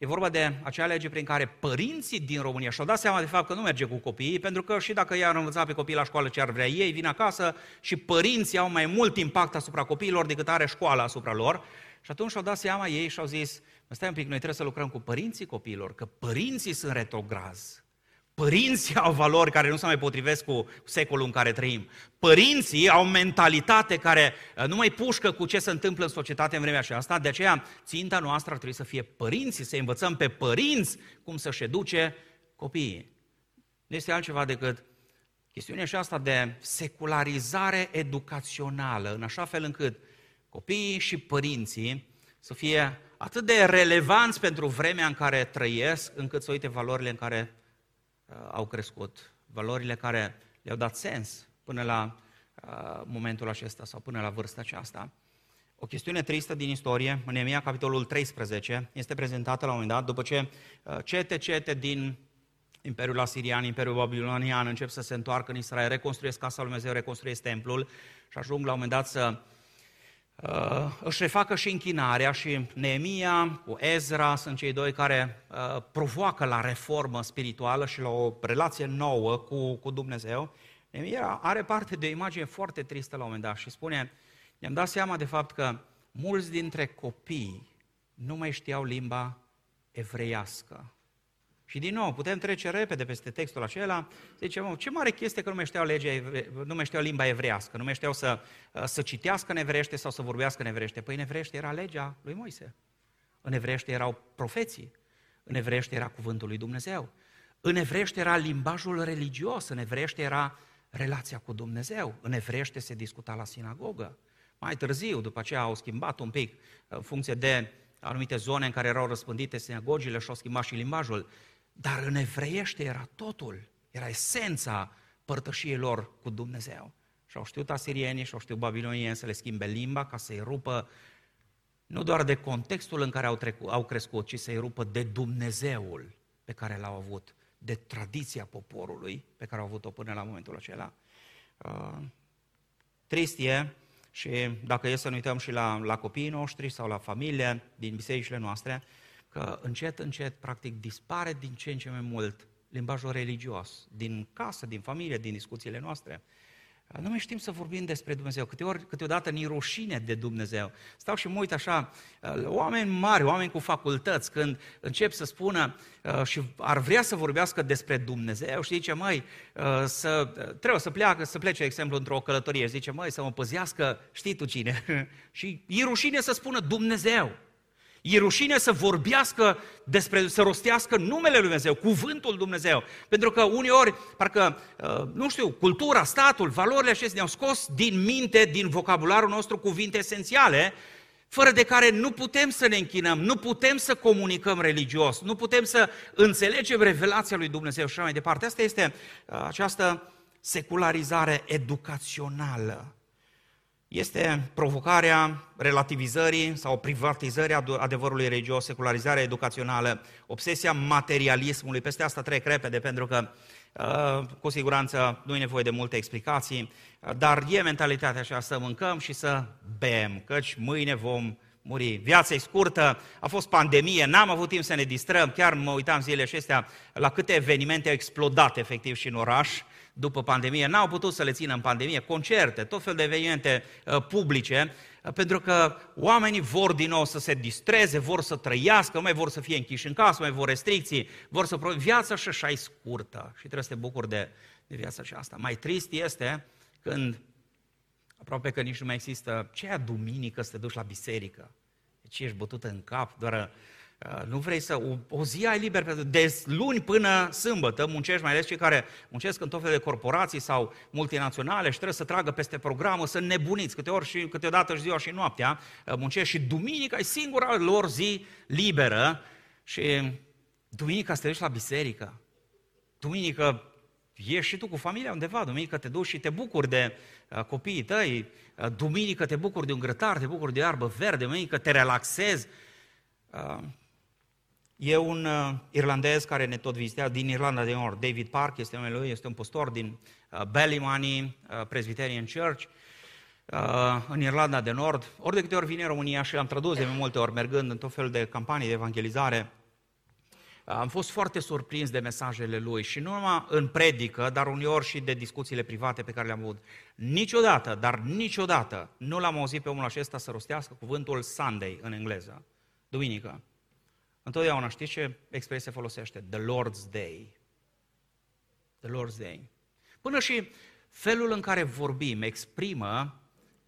A: E vorba de acea lege prin care părinții din România și-au dat seama de fapt că nu merge cu copiii, pentru că și dacă ei ar învăța pe copii la școală ce ar vrea ei, vin acasă și părinții au mai mult impact asupra copiilor decât are școala asupra lor. Și atunci și-au dat seama ei și au zis, stai un pic, noi trebuie să lucrăm cu părinții copiilor, că părinții sunt retrograzi. Părinții au valori care nu se mai potrivesc cu secolul în care trăim. Părinții au mentalitate care uh, nu mai pușcă cu ce se întâmplă în societate în vremea aceasta, de aceea ținta noastră ar trebui să fie părinții, să învățăm pe părinți cum să-și educe copiii. nu este altceva decât chestiunea și asta de secularizare educațională, în așa fel încât copiii și părinții să fie atât de relevanți pentru vremea în care trăiesc, încât să uite valorile în care uh, au crescut, valorile care le-au dat sens până la uh, momentul acesta sau până la vârsta aceasta. O chestiune tristă din istorie, în Nemia, capitolul 13, este prezentată la un moment dat, după ce uh, cete, cete din Imperiul Asirian, Imperiul Babilonian încep să se întoarcă în Israel, reconstruiesc casa lui Dumnezeu, reconstruiesc templul și ajung la un moment dat să uh, își refacă și închinarea și Neemia cu Ezra sunt cei doi care uh, provoacă la reformă spirituală și la o relație nouă cu, cu Dumnezeu. Neemia are parte de o imagine foarte tristă la un moment dat și spune, ne-am dat seama de fapt că mulți dintre copii nu mai știau limba evreiască. Și din nou, putem trece repede peste textul acela, zicem, ce mare chestie că nu mai știau, legea, nu mai știau limba evrească, nu mai știau să, să citească în evrește sau să vorbească în evrește. Păi în evrește era legea lui Moise, în evrește erau profeții, în evrește era cuvântul lui Dumnezeu, în evrește era limbajul religios, în evrește era relația cu Dumnezeu, în evrește se discuta la sinagogă. Mai târziu, după aceea au schimbat un pic, în funcție de anumite zone în care erau răspândite sinagogile și au schimbat și limbajul. Dar în evreiește era totul, era esența părtășiei lor cu Dumnezeu. Și au știut asirienii și au știut babilonieni să le schimbe limba ca să-i rupă nu doar de contextul în care au, trecut, au crescut, ci să-i rupă de Dumnezeul pe care l-au avut, de tradiția poporului pe care au avut-o până la momentul acela. Uh, trist e și dacă e să ne uităm și la, la copiii noștri sau la familie din bisericile noastre, că încet, încet, practic, dispare din ce în ce mai mult limbajul religios, din casă, din familie, din discuțiile noastre. Nu mai știm să vorbim despre Dumnezeu. Câteori, câteodată ni rușine de Dumnezeu. Stau și mă uit așa, oameni mari, oameni cu facultăți, când încep să spună uh, și ar vrea să vorbească despre Dumnezeu și zice, măi, uh, să, trebuie să pleacă, să plece, de exemplu, într-o călătorie și zice, măi, să mă păzească, știi tu cine? și e rușine să spună Dumnezeu. E rușine să vorbească despre, să rostească numele Lui Dumnezeu, cuvântul Dumnezeu. Pentru că uneori, parcă, uh, nu știu, cultura, statul, valorile acestea ne-au scos din minte, din vocabularul nostru cuvinte esențiale, fără de care nu putem să ne închinăm, nu putem să comunicăm religios, nu putem să înțelegem revelația lui Dumnezeu și așa mai departe. Asta este uh, această secularizare educațională este provocarea relativizării sau privatizării adevărului religios, secularizarea educațională, obsesia materialismului. Peste asta trec repede pentru că uh, cu siguranță nu e nevoie de multe explicații, dar e mentalitatea așa să mâncăm și să bem, căci mâine vom muri. Viața e scurtă, a fost pandemie, n-am avut timp să ne distrăm, chiar mă uitam zilele acestea la câte evenimente au explodat efectiv și în oraș, după pandemie, n-au putut să le țină în pandemie, concerte, tot fel de evenimente uh, publice, uh, pentru că oamenii vor din nou să se distreze, vor să trăiască, nu mai vor să fie închiși în casă, mai vor restricții, vor să... Viața și așa e scurtă și trebuie să te bucuri de, de viața aceasta. Mai trist este când aproape că nici nu mai există, ce duminică să te duci la biserică? Deci ești bătut în cap, doar Uh, nu vrei să... O, o zi ai liber, pentru de luni până sâmbătă muncești, mai ales cei care muncesc în tot fel de corporații sau multinaționale și trebuie să tragă peste programă, să nebuniți, câteori și câteodată și ziua și noaptea, uh, muncești și duminica e singura lor zi liberă și duminica să te duci la biserică. Duminică ieși și tu cu familia undeva, duminică te duci și te bucuri de uh, copiii tăi, uh, duminică te bucuri de un grătar, te bucuri de iarbă verde, duminică te relaxezi. Uh, E un uh, irlandez care ne tot vizitează din Irlanda de Nord, David Park, este numele lui, este un pastor din uh, Ballymoney uh, Presbyterian Church, uh, în Irlanda de Nord. Ori de câte ori vine în România și l-am tradus de multe ori, mergând în tot felul de campanii de evangelizare, uh, am fost foarte surprins de mesajele lui și nu numai în predică, dar uneori și de discuțiile private pe care le-am avut. Niciodată, dar niciodată nu l-am auzit pe omul acesta să rostească cuvântul Sunday în engleză, duminică. Întotdeauna știți ce expresie folosește? The Lord's Day. The Lord's Day. Până și felul în care vorbim exprimă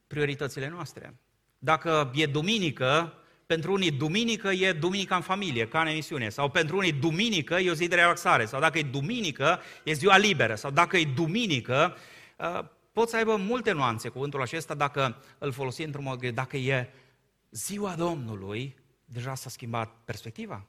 A: prioritățile noastre. Dacă e duminică, pentru unii duminică e duminica în familie, ca în emisiune, sau pentru unii duminică e o zi de relaxare, sau dacă e duminică e ziua liberă, sau dacă e duminică, uh, pot să aibă multe nuanțe cuvântul acesta dacă îl folosim într-un mod Dacă e ziua Domnului, deja s-a schimbat perspectiva.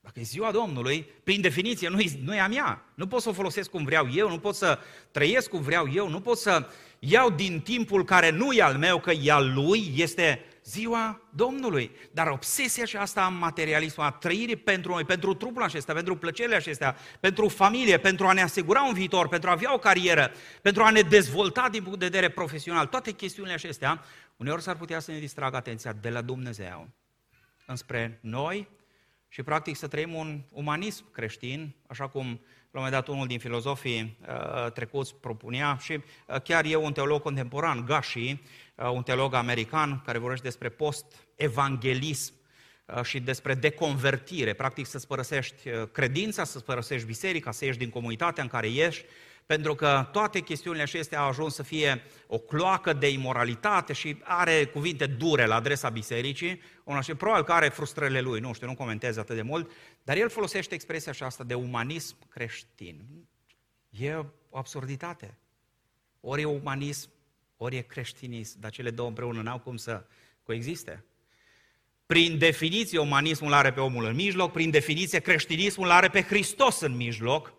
A: Dacă e ziua Domnului, prin definiție nu e, nu e a mea. Nu pot să o folosesc cum vreau eu, nu pot să trăiesc cum vreau eu, nu pot să iau din timpul care nu e al meu, că e al lui, este ziua Domnului. Dar obsesia și asta a materialismului, a trăirii pentru noi, pentru trupul acesta, pentru plăcerile acestea, pentru familie, pentru a ne asigura un viitor, pentru a avea o carieră, pentru a ne dezvolta din punct de vedere profesional, toate chestiunile acestea, uneori s-ar putea să ne distragă atenția de la Dumnezeu înspre noi și practic să trăim un umanism creștin, așa cum la un moment dat unul din filozofii uh, trecuți propunea și uh, chiar eu, un teolog contemporan, Gashi, uh, un teolog american care vorbește despre post-evanghelism uh, și despre deconvertire, practic să-ți părăsești uh, credința, să-ți părăsești biserica, să ieși din comunitatea în care ești pentru că toate chestiunile acestea au ajuns să fie o cloacă de imoralitate și are cuvinte dure la adresa bisericii, unul și probabil că are frustrările lui, nu știu, nu comentez atât de mult, dar el folosește expresia aceasta de umanism creștin. E o absurditate. Ori e umanism, ori e creștinism, dar cele două împreună n-au cum să coexiste. Prin definiție, umanismul are pe omul în mijloc, prin definiție, creștinismul are pe Hristos în mijloc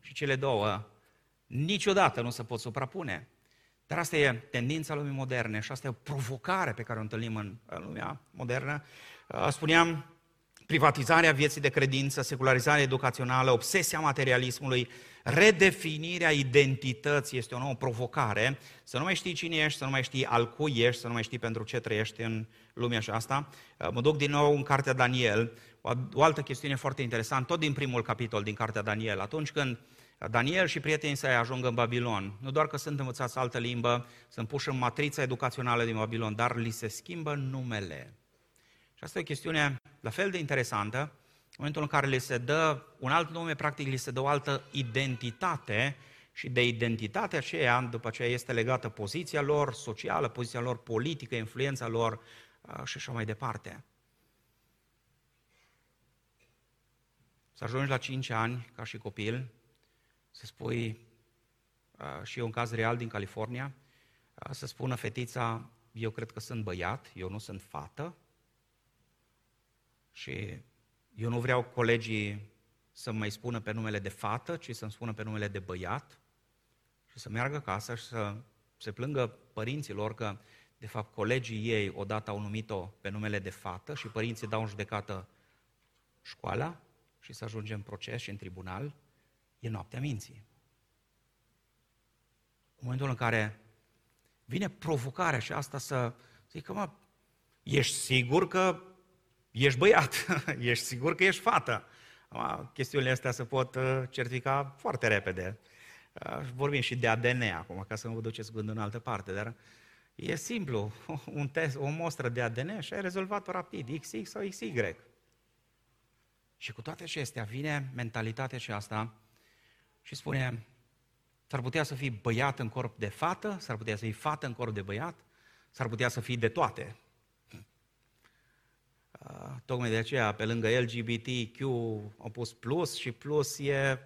A: și cele două niciodată nu se pot suprapune. Dar asta e tendința lumii moderne și asta e o provocare pe care o întâlnim în lumea modernă. Uh, spuneam, privatizarea vieții de credință, secularizarea educațională, obsesia materialismului, redefinirea identității este o nouă provocare. Să nu mai știi cine ești, să nu mai știi al cui ești, să nu mai știi pentru ce trăiești în lumea aceasta. Uh, mă duc din nou în Cartea Daniel, o altă chestiune foarte interesantă, tot din primul capitol din Cartea Daniel. Atunci când Daniel și prietenii săi ajung în Babilon. Nu doar că sunt învățați altă limbă, sunt puși în matrița educațională din Babilon, dar li se schimbă numele. Și asta e o chestiune la fel de interesantă. În momentul în care li se dă un alt nume, practic li se dă o altă identitate și de identitatea aceea, după aceea este legată poziția lor socială, poziția lor politică, influența lor și așa mai departe. Să ajungi la 5 ani ca și copil, să spui, și e un caz real din California, să spună fetița, eu cred că sunt băiat, eu nu sunt fată. Și eu nu vreau colegii să mai spună pe numele de fată, ci să-mi spună pe numele de băiat și să meargă acasă și să se plângă părinților că, de fapt, colegii ei odată au numit-o pe numele de fată și părinții dau în judecată școala și să ajungem în proces și în tribunal e noaptea minții. În momentul în care vine provocarea și asta să zică, mă, ești sigur că ești băiat, ești sigur că ești fată. Acum, chestiunile astea se pot uh, certifica foarte repede. Uh, vorbim și de ADN acum, ca să nu vă duceți gândul în altă parte, dar e simplu, un test, o mostră de ADN și ai rezolvat-o rapid, XX sau XY. Și cu toate acestea vine mentalitatea și asta și spune, s-ar putea să fii băiat în corp de fată, s-ar putea să fii fată în corp de băiat, s-ar putea să fii de toate. Uh, tocmai de aceea, pe lângă LGBTQ, au pus plus și plus e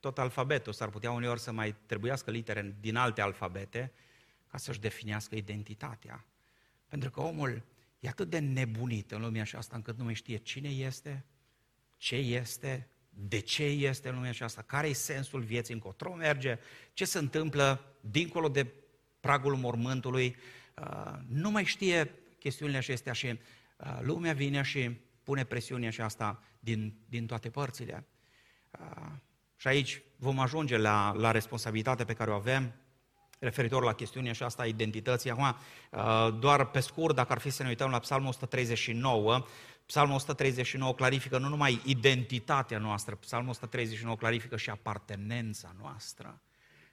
A: tot alfabetul. S-ar putea uneori să mai trebuiască litere din alte alfabete ca să-și definească identitatea. Pentru că omul e atât de nebunit în lumea aceasta încât nu mai știe cine este, ce este, de ce este în lumea aceasta, care e sensul vieții, încotro merge, ce se întâmplă dincolo de pragul mormântului, uh, nu mai știe chestiunile acestea și uh, lumea vine și pune presiunea aceasta din, din toate părțile. Uh, și aici vom ajunge la, la responsabilitatea pe care o avem referitor la chestiunea aceasta a identității. Acum, doar pe scurt, dacă ar fi să ne uităm la Psalmul 139, Psalmul 139 clarifică nu numai identitatea noastră, Psalmul 139 clarifică și apartenența noastră.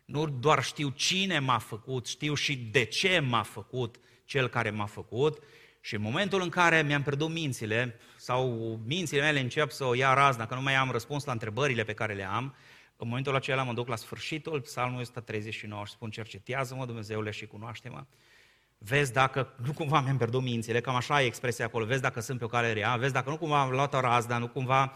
A: Nu doar știu cine m-a făcut, știu și de ce m-a făcut cel care m-a făcut și în momentul în care mi-am pierdut mințile sau mințile mele încep să o ia razna, că nu mai am răspuns la întrebările pe care le am, în momentul acela mă duc la sfârșitul Psalmul 139 și spun, cercetează-mă Dumnezeule și cunoaște-mă. Vezi dacă nu cumva mi-am pierdut mințile, cam așa e expresia acolo, vezi dacă sunt pe o cale rea, vezi dacă nu cumva am luat o razda, nu cumva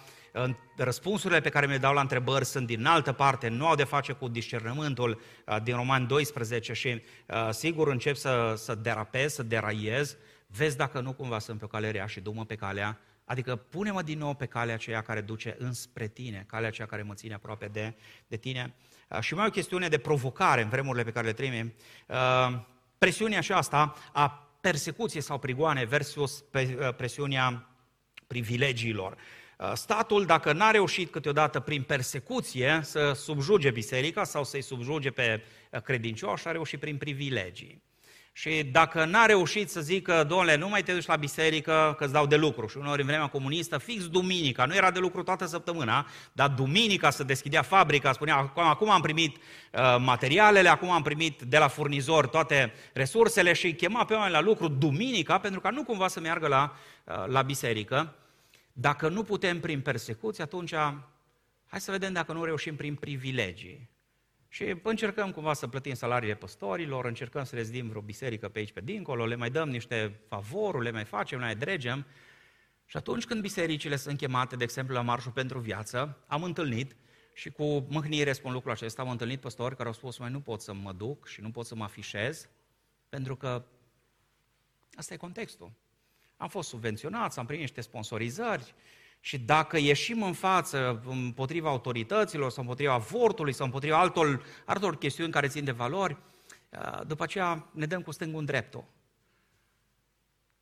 A: răspunsurile pe care mi le dau la întrebări sunt din altă parte, nu au de face cu discernământul uh, din Roman 12 și uh, sigur încep să, să derapez, să deraiez, vezi dacă nu cumva sunt pe o cale rea și du pe calea, adică pune-mă din nou pe calea aceea care duce înspre tine, calea aceea care mă ține aproape de, de tine. Uh, și mai o chestiune de provocare în vremurile pe care le trăim, presiunea aceasta a persecuției sau prigoane versus presiunea privilegiilor. Uh, statul, dacă n-a reușit câteodată prin persecuție să subjuge biserica sau să-i subjuge pe uh, credincioși, a reușit prin privilegii. Și dacă n-a reușit să zică, domnule, nu mai te duci la biserică că îți dau de lucru. Și uneori în vremea comunistă, fix duminica, nu era de lucru toată săptămâna, dar duminica să deschidea fabrica, spunea, acum, acum am primit uh, materialele, acum am primit de la furnizor toate resursele și chema pe oameni la lucru duminica pentru ca nu cumva să meargă la, uh, la biserică. Dacă nu putem prin persecuție, atunci hai să vedem dacă nu reușim prin privilegii. Și încercăm cumva să plătim salariile păstorilor, încercăm să le zdim vreo biserică pe aici, pe dincolo, le mai dăm niște favoruri, le mai facem, le mai dregem. Și atunci când bisericile sunt chemate, de exemplu, la Marșul pentru Viață, am întâlnit și cu mâhnire spun lucrul acesta, am întâlnit păstori care au spus, mai nu pot să mă duc și nu pot să mă afișez, pentru că asta e contextul. Am fost subvenționați, am primit niște sponsorizări și dacă ieșim în față împotriva autorităților sau împotriva avortului sau împotriva altor, altor chestiuni care țin de valori, după aceea ne dăm cu stângul în dreptul.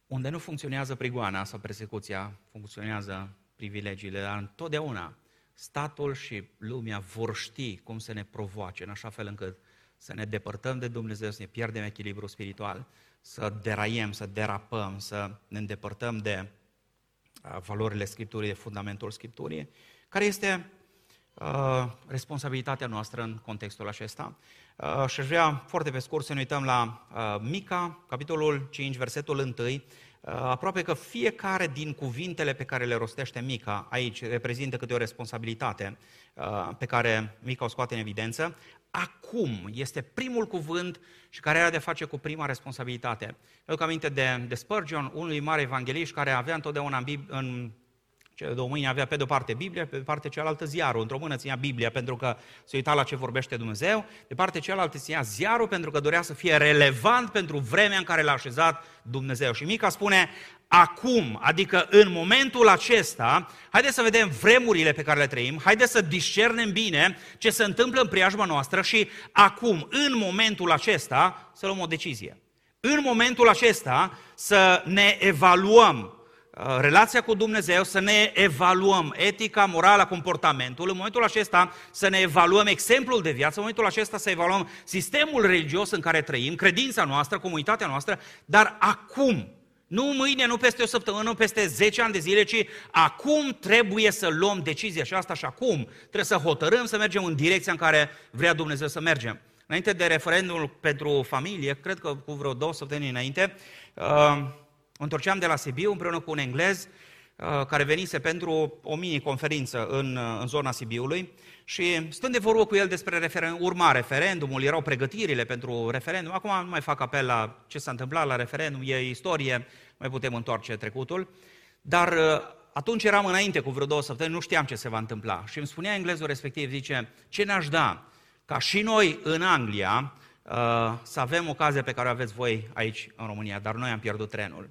A: Unde nu funcționează prigoana sau persecuția, funcționează privilegiile, dar întotdeauna statul și lumea vor ști cum să ne provoace, în așa fel încât să ne depărtăm de Dumnezeu, să ne pierdem echilibru spiritual să deraiem, să derapăm, să ne îndepărtăm de valorile Scripturii, de fundamentul Scripturii, care este uh, responsabilitatea noastră în contextul acesta. Uh, și aș vrea foarte pe scurt să ne uităm la uh, Mica, capitolul 5, versetul 1, uh, aproape că fiecare din cuvintele pe care le rostește Mica aici reprezintă câte o responsabilitate uh, pe care Mica o scoate în evidență acum este primul cuvânt și care are de face cu prima responsabilitate. Eu că aminte de, de Spurgeon, unul mare evanghelist care avea întotdeauna în, Bib- în cele două mâini avea pe de o parte Biblia, pe de parte cealaltă ziarul. Într-o mână ținea Biblia pentru că se uita la ce vorbește Dumnezeu, de parte cealaltă ținea ziarul pentru că dorea să fie relevant pentru vremea în care l-a așezat Dumnezeu. Și Mica spune, acum, adică în momentul acesta, haideți să vedem vremurile pe care le trăim, haideți să discernem bine ce se întâmplă în preajma noastră și acum, în momentul acesta, să luăm o decizie. În momentul acesta să ne evaluăm uh, relația cu Dumnezeu, să ne evaluăm etica, morala, comportamentul, în momentul acesta să ne evaluăm exemplul de viață, în momentul acesta să evaluăm sistemul religios în care trăim, credința noastră, comunitatea noastră, dar acum, nu mâine, nu peste o săptămână, nu peste 10 ani de zile, ci acum trebuie să luăm decizia și asta și acum. Trebuie să hotărâm să mergem în direcția în care vrea Dumnezeu să mergem. Înainte de referendumul pentru familie, cred că cu vreo două săptămâni înainte, uh, întorceam de la Sibiu împreună cu un englez uh, care venise pentru o mini-conferință în, uh, în zona Sibiului și stând de vorbă cu el despre referendum, urma referendumul, erau pregătirile pentru referendum, acum nu mai fac apel la ce s-a întâmplat la referendum, e istorie, mai putem întoarce trecutul, dar uh, atunci eram înainte cu vreo două săptămâni, nu știam ce se va întâmpla. Și îmi spunea englezul respectiv, zice, ce ne-aș da ca și noi în Anglia uh, să avem ocazia pe care o aveți voi aici în România, dar noi am pierdut trenul.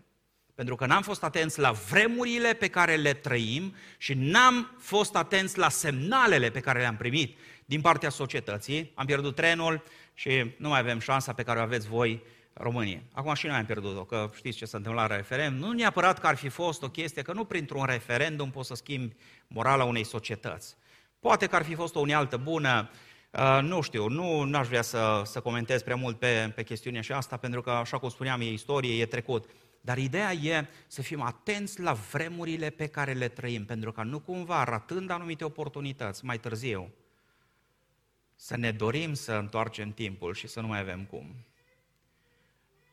A: Pentru că n-am fost atenți la vremurile pe care le trăim și n-am fost atenți la semnalele pe care le-am primit din partea societății. Am pierdut trenul și nu mai avem șansa pe care o aveți voi România. Acum și noi am pierdut-o, că știți ce s-a întâmplat la referendum. Nu neapărat că ar fi fost o chestie, că nu printr-un referendum poți să schimbi morala unei societăți. Poate că ar fi fost o unealtă bună, uh, nu știu, nu aș vrea să, să comentez prea mult pe, pe chestiunea și asta, pentru că, așa cum spuneam, e istorie, e trecut. Dar ideea e să fim atenți la vremurile pe care le trăim, pentru că nu cumva, ratând anumite oportunități mai târziu, să ne dorim să întoarcem timpul și să nu mai avem cum.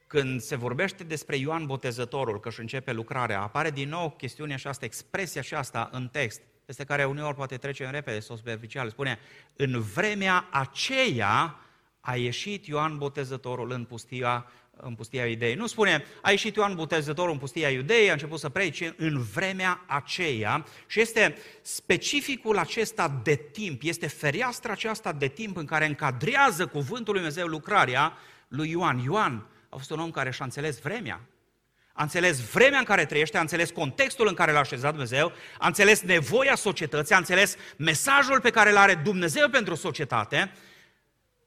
A: Când se vorbește despre Ioan Botezătorul, că își începe lucrarea, apare din nou chestiunea aceasta, expresia aceasta în text, este care uneori poate trece în repede, sau superficial, spune, în vremea aceea a ieșit Ioan Botezătorul în pustia, în pustia Iudei. Nu spune, a ieșit Ioan Botezătorul în pustia Iudei, a început să predice în vremea aceea și este specificul acesta de timp, este fereastra aceasta de timp în care încadrează cuvântul lui Dumnezeu lucrarea lui Ioan. Ioan a fost un om care și-a înțeles vremea, a înțeles vremea în care trăiește, a înțeles contextul în care l-a așezat Dumnezeu, a înțeles nevoia societății, a înțeles mesajul pe care îl are Dumnezeu pentru societate.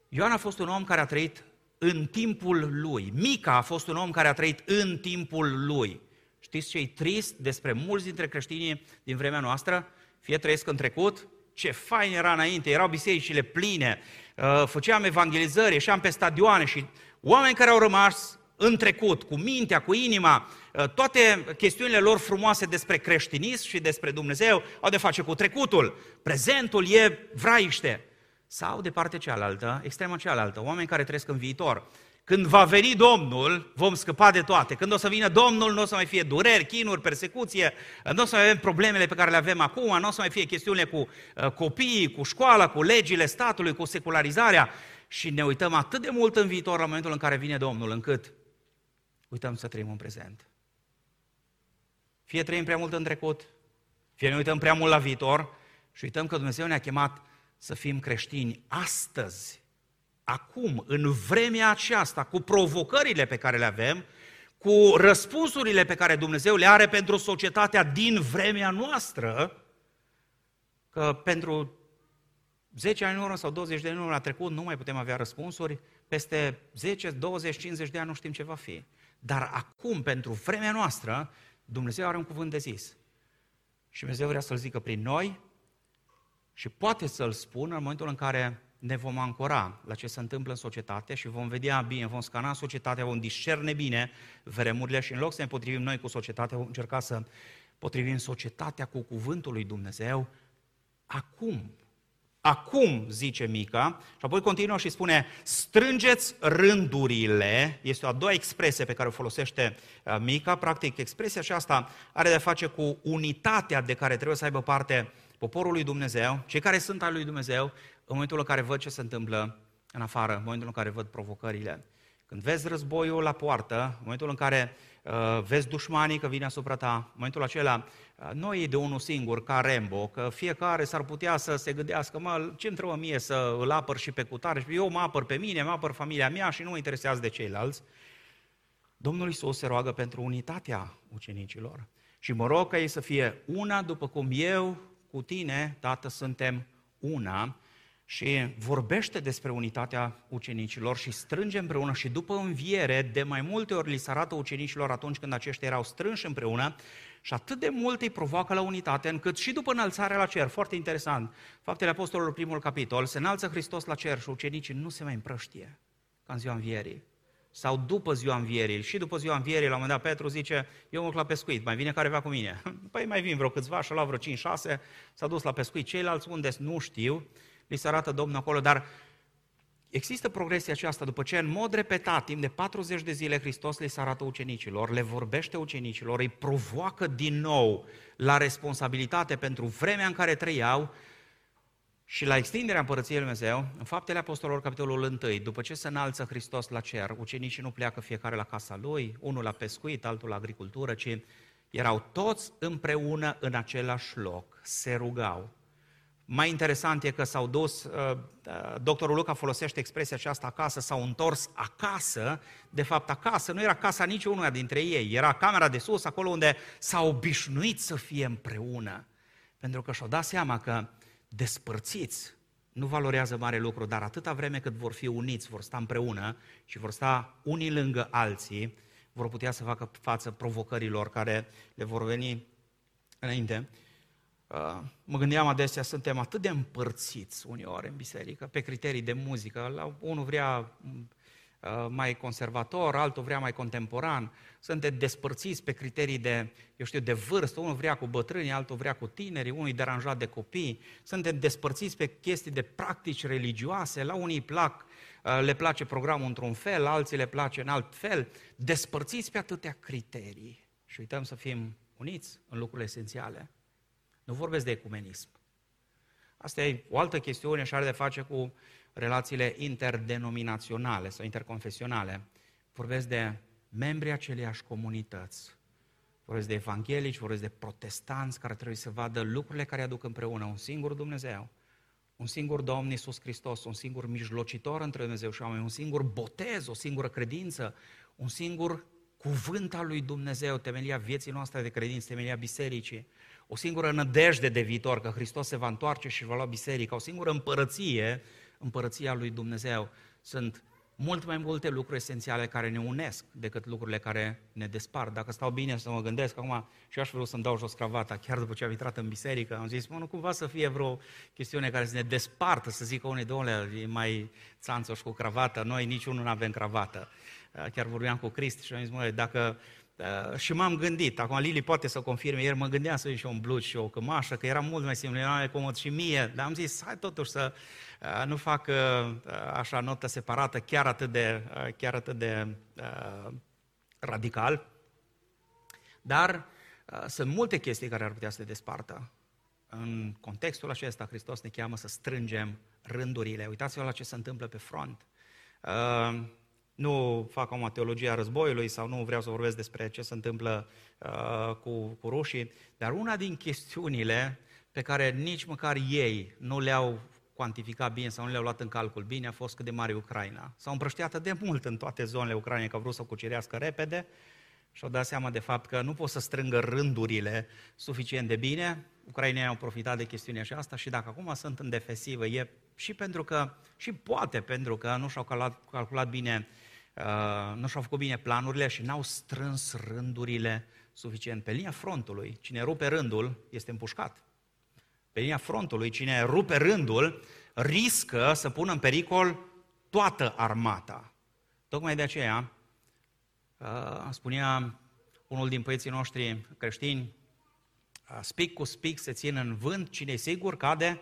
A: Ioan a fost un om care a trăit în timpul lui. Mica a fost un om care a trăit în timpul lui. Știți ce e trist despre mulți dintre creștinii din vremea noastră? Fie trăiesc în trecut, ce fain era înainte, erau bisericile pline, uh, făceam evangelizări, ieșeam pe stadioane și oameni care au rămas în trecut, cu mintea, cu inima, uh, toate chestiunile lor frumoase despre creștinism și despre Dumnezeu au de face cu trecutul. Prezentul e vraiște. Sau de partea cealaltă, extrema cealaltă, oameni care trăiesc în viitor. Când va veni Domnul, vom scăpa de toate. Când o să vină Domnul, nu o să mai fie dureri, chinuri, persecuție, nu o să mai avem problemele pe care le avem acum, nu o să mai fie chestiunile cu uh, copiii, cu școala, cu legile statului, cu secularizarea. Și ne uităm atât de mult în viitor la momentul în care vine Domnul, încât uităm să trăim în prezent. Fie trăim prea mult în trecut, fie ne uităm prea mult la viitor și uităm că Dumnezeu ne-a chemat să fim creștini astăzi, acum, în vremea aceasta, cu provocările pe care le avem, cu răspunsurile pe care Dumnezeu le are pentru societatea din vremea noastră, că pentru 10 ani în urmă sau 20 de ani în urmă la trecut nu mai putem avea răspunsuri, peste 10, 20, 50 de ani nu știm ce va fi. Dar acum, pentru vremea noastră, Dumnezeu are un cuvânt de zis. Și Dumnezeu vrea să-l zică prin noi și poate să-l spună în momentul în care ne vom ancora la ce se întâmplă în societate și vom vedea bine, vom scana societatea, vom discerne bine vremurile și în loc să ne potrivim noi cu societatea, vom încerca să potrivim societatea cu cuvântul lui Dumnezeu. Acum, Acum, zice Mica, și apoi continuă și spune, strângeți rândurile, este o a doua expresie pe care o folosește uh, Mica, practic expresia aceasta are de face cu unitatea de care trebuie să aibă parte poporul lui Dumnezeu, cei care sunt al lui Dumnezeu, în momentul în care văd ce se întâmplă în afară, în momentul în care văd provocările. Când vezi războiul la poartă, în momentul în care uh, vezi dușmanii că vine asupra ta, în momentul acela nu e de unul singur, ca Rembo, că fiecare s-ar putea să se gândească, mă, ce îmi trebuie mie să îl apăr și pe cutare, eu mă apăr pe mine, mă apăr familia mea și nu mă interesează de ceilalți. Domnul Isus se roagă pentru unitatea ucenicilor. Și mă rog ca ei să fie una după cum eu cu tine, Tată, suntem una și vorbește despre unitatea ucenicilor și strânge împreună și după înviere, de mai multe ori li se arată ucenicilor atunci când aceștia erau strânși împreună și atât de mult îi provoacă la unitate, încât și după înălțarea la cer, foarte interesant, Faptele Apostolilor, primul capitol, se înalță Hristos la cer și ucenicii nu se mai împrăștie, ca în ziua învierii. Sau după ziua învierii. Și după ziua învierii, la un moment dat, Petru zice, eu mă la pescuit, mai vine careva cu mine. Păi mai vin vreo câțiva și la vreo 5-6, s-a dus la pescuit. Ceilalți unde nu știu, li se arată Domnul acolo, dar Există progresia aceasta după ce în mod repetat, timp de 40 de zile, Hristos le se arată ucenicilor, le vorbește ucenicilor, îi provoacă din nou la responsabilitate pentru vremea în care trăiau și la extinderea Împărăției Lui Dumnezeu, în Faptele Apostolilor, capitolul 1, după ce se înalță Hristos la cer, ucenicii nu pleacă fiecare la casa lui, unul la pescuit, altul la agricultură, ci erau toți împreună în același loc, se rugau, mai interesant e că s-au dus, uh, uh, doctorul Luca folosește expresia aceasta acasă, s-au întors acasă, de fapt acasă nu era casa niciunul dintre ei, era camera de sus, acolo unde s-au obișnuit să fie împreună. Pentru că și-au dat seama că despărțiți nu valorează mare lucru, dar atâta vreme cât vor fi uniți, vor sta împreună și vor sta unii lângă alții, vor putea să facă față provocărilor care le vor veni înainte. Uh, mă gândeam adesea, suntem atât de împărțiți uneori în biserică, pe criterii de muzică. La unul vrea uh, mai conservator, altul vrea mai contemporan. Suntem despărțiți pe criterii de, eu știu, de vârstă. Unul vrea cu bătrânii, altul vrea cu tinerii, unul e deranjat de copii. Suntem despărțiți pe chestii de practici religioase. La unii plac, uh, le place programul într-un fel, alții le place în alt fel. Despărțiți pe atâtea criterii. Și uităm să fim uniți în lucrurile esențiale. Nu vorbesc de ecumenism. Asta e o altă chestiune și are de face cu relațiile interdenominaționale sau interconfesionale. Vorbesc de membrii aceleiași comunități. Vorbesc de evanghelici, vorbesc de protestanți care trebuie să vadă lucrurile care aduc împreună un singur Dumnezeu, un singur Domn Iisus Hristos, un singur mijlocitor între Dumnezeu și oameni, un singur botez, o singură credință, un singur cuvânt al lui Dumnezeu, temelia vieții noastre de credință, temelia bisericii, o singură nădejde de viitor, că Hristos se va întoarce și va lua biserica, o singură împărăție, împărăția lui Dumnezeu. Sunt mult mai multe lucruri esențiale care ne unesc decât lucrurile care ne despart. Dacă stau bine să mă gândesc, acum și aș vrea să-mi dau jos cravata, chiar după ce am intrat în biserică, am zis, mă, nu cumva să fie vreo chestiune care să ne despartă, să zică unii, domnule, e mai țanțoș cu cravată, noi niciunul nu avem cravată. Chiar vorbeam cu Cristi și am zis, mă, dacă Uh, și m-am gândit, acum Lili poate să confirme, ieri mă gândeam să și un blugi și o cămașă, că era mult mai simplu, era mai comod și mie, dar am zis, hai totuși să uh, nu fac uh, așa notă separată, chiar atât de, chiar atât de uh, radical. Dar uh, sunt multe chestii care ar putea să te despartă. În contextul acesta, Hristos ne cheamă să strângem rândurile. Uitați-vă la ce se întâmplă pe front. Uh, nu fac acum teologia războiului sau nu vreau să vorbesc despre ce se întâmplă uh, cu, cu rușii, dar una din chestiunile pe care nici măcar ei nu le-au cuantificat bine sau nu le-au luat în calcul bine a fost cât de mare Ucraina. S-au împrăștiat de mult în toate zonele Ucrainei că au vrut să o cucerească repede și au dat seama de fapt că nu pot să strângă rândurile suficient de bine. Ucrainei au profitat de chestiunea aceasta și dacă acum sunt în defensivă, e și pentru că, și poate pentru că nu și-au calculat, calculat bine Uh, nu și-au făcut bine planurile și n-au strâns rândurile suficient. Pe linia frontului, cine rupe rândul este împușcat. Pe linia frontului, cine rupe rândul, riscă să pună în pericol toată armata. Tocmai de aceea, uh, spunea unul din poeții noștri creștini, uh, spic cu spic se țin în vânt, cine e sigur cade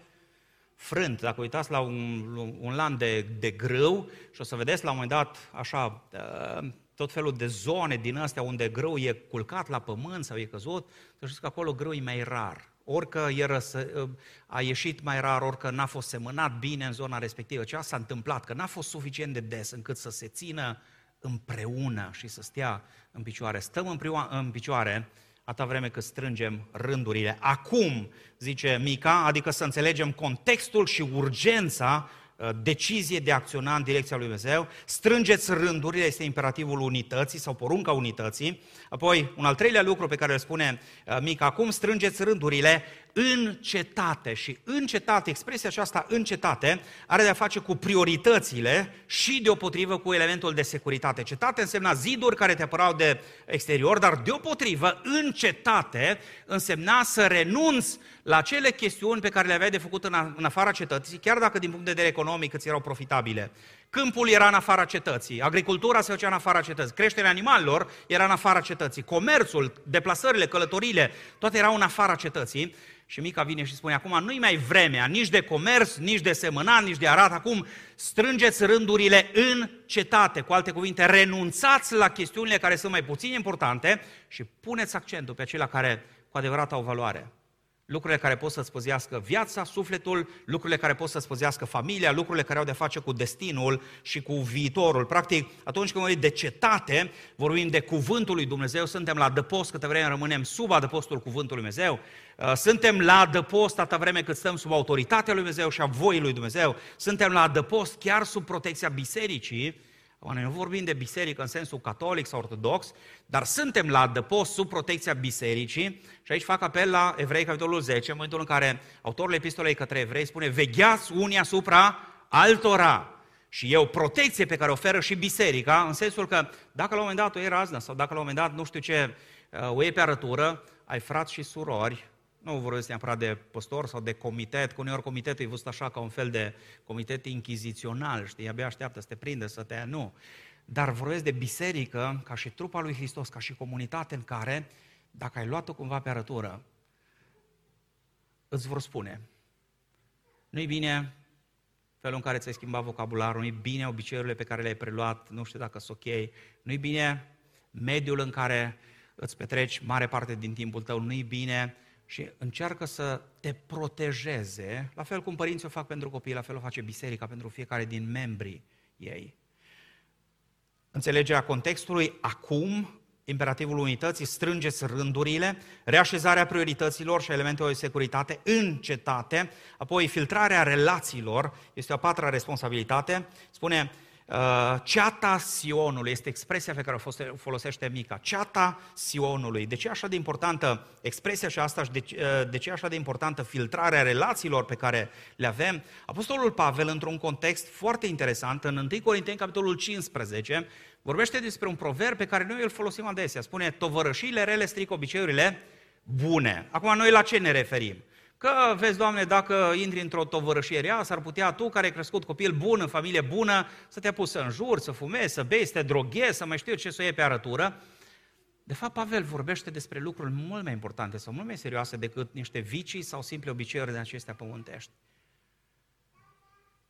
A: frânt. Dacă uitați la un, un lan de, de grâu și o să vedeți la un moment dat așa uh, tot felul de zone din astea unde grâu e culcat la pământ sau e căzut, să știți că acolo grâu e mai rar. Orică e răsă, uh, a ieșit mai rar, orică n-a fost semănat bine în zona respectivă. Ce s-a întâmplat? Că n-a fost suficient de des încât să se țină împreună și să stea în picioare. Stăm în picioare atâta vreme cât strângem rândurile. Acum, zice Mica, adică să înțelegem contextul și urgența uh, decizie de a acționa în direcția lui Dumnezeu, strângeți rândurile, este imperativul unității sau porunca unității. Apoi, un al treilea lucru pe care îl spune uh, Mica, acum strângeți rândurile în cetate. Și în cetate, expresia aceasta în cetate, are de-a face cu prioritățile și deopotrivă cu elementul de securitate. Cetate însemna ziduri care te apărau de exterior, dar deopotrivă, în cetate, însemna să renunți la cele chestiuni pe care le aveai de făcut în, în afara cetății, chiar dacă din punct de vedere economic îți erau profitabile. Câmpul era în afara cetății, agricultura se făcea în afara cetății, creșterea animalelor era în afara cetății, comerțul, deplasările, călătorile, toate erau în afara cetății. Și Mica vine și spune, acum nu-i mai vremea nici de comerț, nici de semănat, nici de arat, acum strângeți rândurile în cetate. Cu alte cuvinte, renunțați la chestiunile care sunt mai puțin importante și puneți accentul pe acelea care cu adevărat au valoare lucrurile care pot să-ți păzească viața, sufletul, lucrurile care pot să-ți păzească familia, lucrurile care au de face cu destinul și cu viitorul. Practic, atunci când vorbim de cetate, vorbim de cuvântul lui Dumnezeu, suntem la adăpost câte vreme rămânem sub adăpostul cuvântului Dumnezeu, uh, suntem la adăpost atâta vreme cât stăm sub autoritatea lui Dumnezeu și a voii lui Dumnezeu, suntem la adăpost chiar sub protecția bisericii, noi nu vorbim de biserică în sensul catolic sau ortodox, dar suntem la adăpost sub protecția bisericii și aici fac apel la Evrei, capitolul 10, în momentul în care autorul epistolei către evrei spune vegheați unii asupra altora. Și e o protecție pe care o oferă și biserica, în sensul că dacă la un moment dat o iei raznă sau dacă la un moment dat nu știu ce uh, o iei pe arătură, ai frați și surori nu vorbesc neapărat de păstor sau de comitet, că uneori comitetul e văzut așa ca un fel de comitet inchizițional, știi, abia așteaptă să te prindă, să te... Nu. Dar vorbesc de biserică, ca și trupa lui Hristos, ca și comunitate în care, dacă ai luat-o cumva pe arătură, îți vor spune. Nu-i bine felul în care ți-ai schimbat vocabularul, nu-i bine obiceiurile pe care le-ai preluat, nu știu dacă sunt ok, nu-i bine mediul în care îți petreci mare parte din timpul tău, nu-i bine și încearcă să te protejeze, la fel cum părinții o fac pentru copii, la fel o face biserica pentru fiecare din membrii ei. Înțelegerea contextului, acum, imperativul unității, strângeți rândurile, reașezarea priorităților și elementelor de securitate în cetate, apoi filtrarea relațiilor, este o a patra responsabilitate, spune, Uh, ceata Sionului este expresia pe care o folosește Mica. Ceata Sionului. De ce e așa de importantă expresia și asta și de, uh, de ce e așa de importantă filtrarea relațiilor pe care le avem? Apostolul Pavel, într-un context foarte interesant, în 1 Corinteni, capitolul 15, vorbește despre un proverb pe care noi îl folosim adesea. Spune, tovărășiile rele stric obiceiurile bune. Acum, noi la ce ne referim? Că, vezi, Doamne, dacă intri într-o tovărășie rea, s-ar putea tu, care ai crescut copil bun, în familie bună, să te pus să înjuri, să fumezi, să bei, să te droghezi, să mai știu ce să o iei pe arătură. De fapt, Pavel vorbește despre lucruri mult mai importante sau mult mai serioase decât niște vicii sau simple obiceiuri de acestea pământești.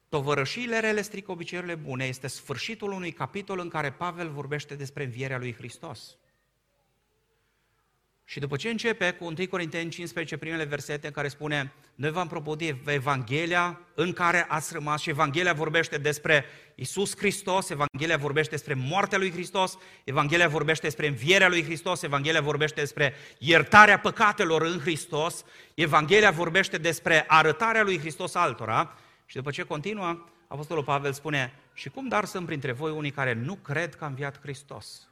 A: Tovărășiile rele strică obiceiurile bune este sfârșitul unui capitol în care Pavel vorbește despre învierea lui Hristos. Și după ce începe cu 1 Corinteni 15, primele versete în care spune Noi v-am propodit Evanghelia în care ați rămas și Evanghelia vorbește despre Isus Hristos, Evanghelia vorbește despre moartea lui Hristos, Evanghelia vorbește despre învierea lui Hristos, Evanghelia vorbește despre iertarea păcatelor în Hristos, Evanghelia vorbește despre arătarea lui Hristos altora și după ce continuă, Apostolul Pavel spune Și cum dar sunt printre voi unii care nu cred că a înviat Hristos?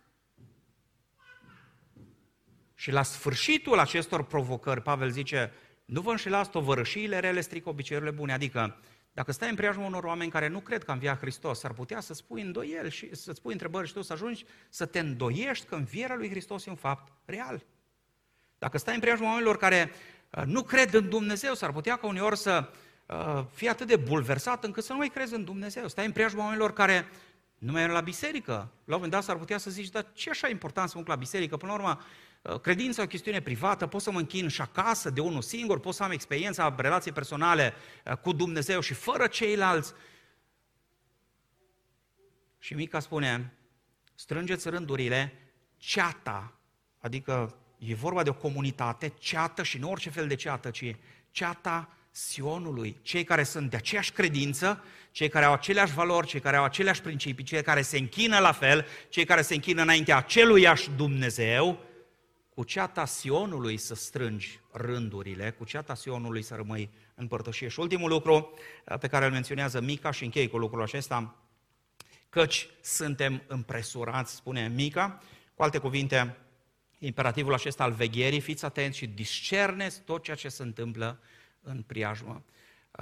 A: Și la sfârșitul acestor provocări, Pavel zice, nu vă înșelați, tovărășiile rele strică obiceiurile bune. Adică, dacă stai în preajma unor oameni care nu cred că învia Hristos, ar putea să spui îndoieli și să-ți pui întrebări și tu să ajungi să te îndoiești că învierea lui Hristos e un fapt real. Dacă stai în preajma oamenilor care uh, nu cred în Dumnezeu, s-ar putea ca uneori să uh, fii atât de bulversat încât să nu mai crezi în Dumnezeu. Stai în preajma oamenilor care nu mai la biserică. La un moment dat s-ar putea să zici, dar ce așa important să mă la biserică? Până la urmă, Uh, credința e o chestiune privată, pot să mă închin și acasă de unul singur, pot să am experiența relației personale uh, cu Dumnezeu și fără ceilalți. Și Mica spune, strângeți rândurile, ceata, adică e vorba de o comunitate, ceată și nu orice fel de ceată, ci ceata Sionului, cei care sunt de aceeași credință, cei care au aceleași valori, cei care au aceleași principii, cei care se închină la fel, cei care se închină înaintea aceluiași Dumnezeu, cu ceata Sionului să strângi rândurile, cu ceata Sionului să rămâi în părtășie. Și ultimul lucru uh, pe care îl menționează Mica și închei cu lucrul acesta, căci suntem împresurați, spune Mica, cu alte cuvinte, imperativul acesta al vegherii, fiți atenți și discerneți tot ceea ce se întâmplă în priajmă.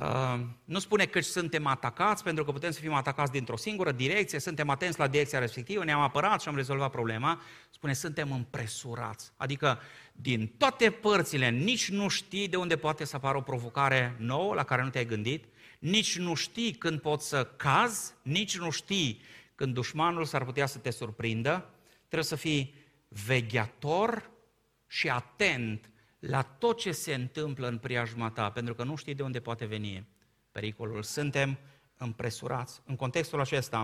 A: Uh, nu spune că suntem atacați, pentru că putem să fim atacați dintr-o singură direcție, suntem atenți la direcția respectivă, ne-am apărat și am rezolvat problema. Spune, suntem împresurați. Adică, din toate părțile, nici nu știi de unde poate să apară o provocare nouă la care nu te-ai gândit, nici nu știi când poți să cazi, nici nu știi când dușmanul s-ar putea să te surprindă. Trebuie să fii vegheator și atent la tot ce se întâmplă în priajma ta, pentru că nu știi de unde poate veni pericolul. Suntem împresurați. În contextul acesta,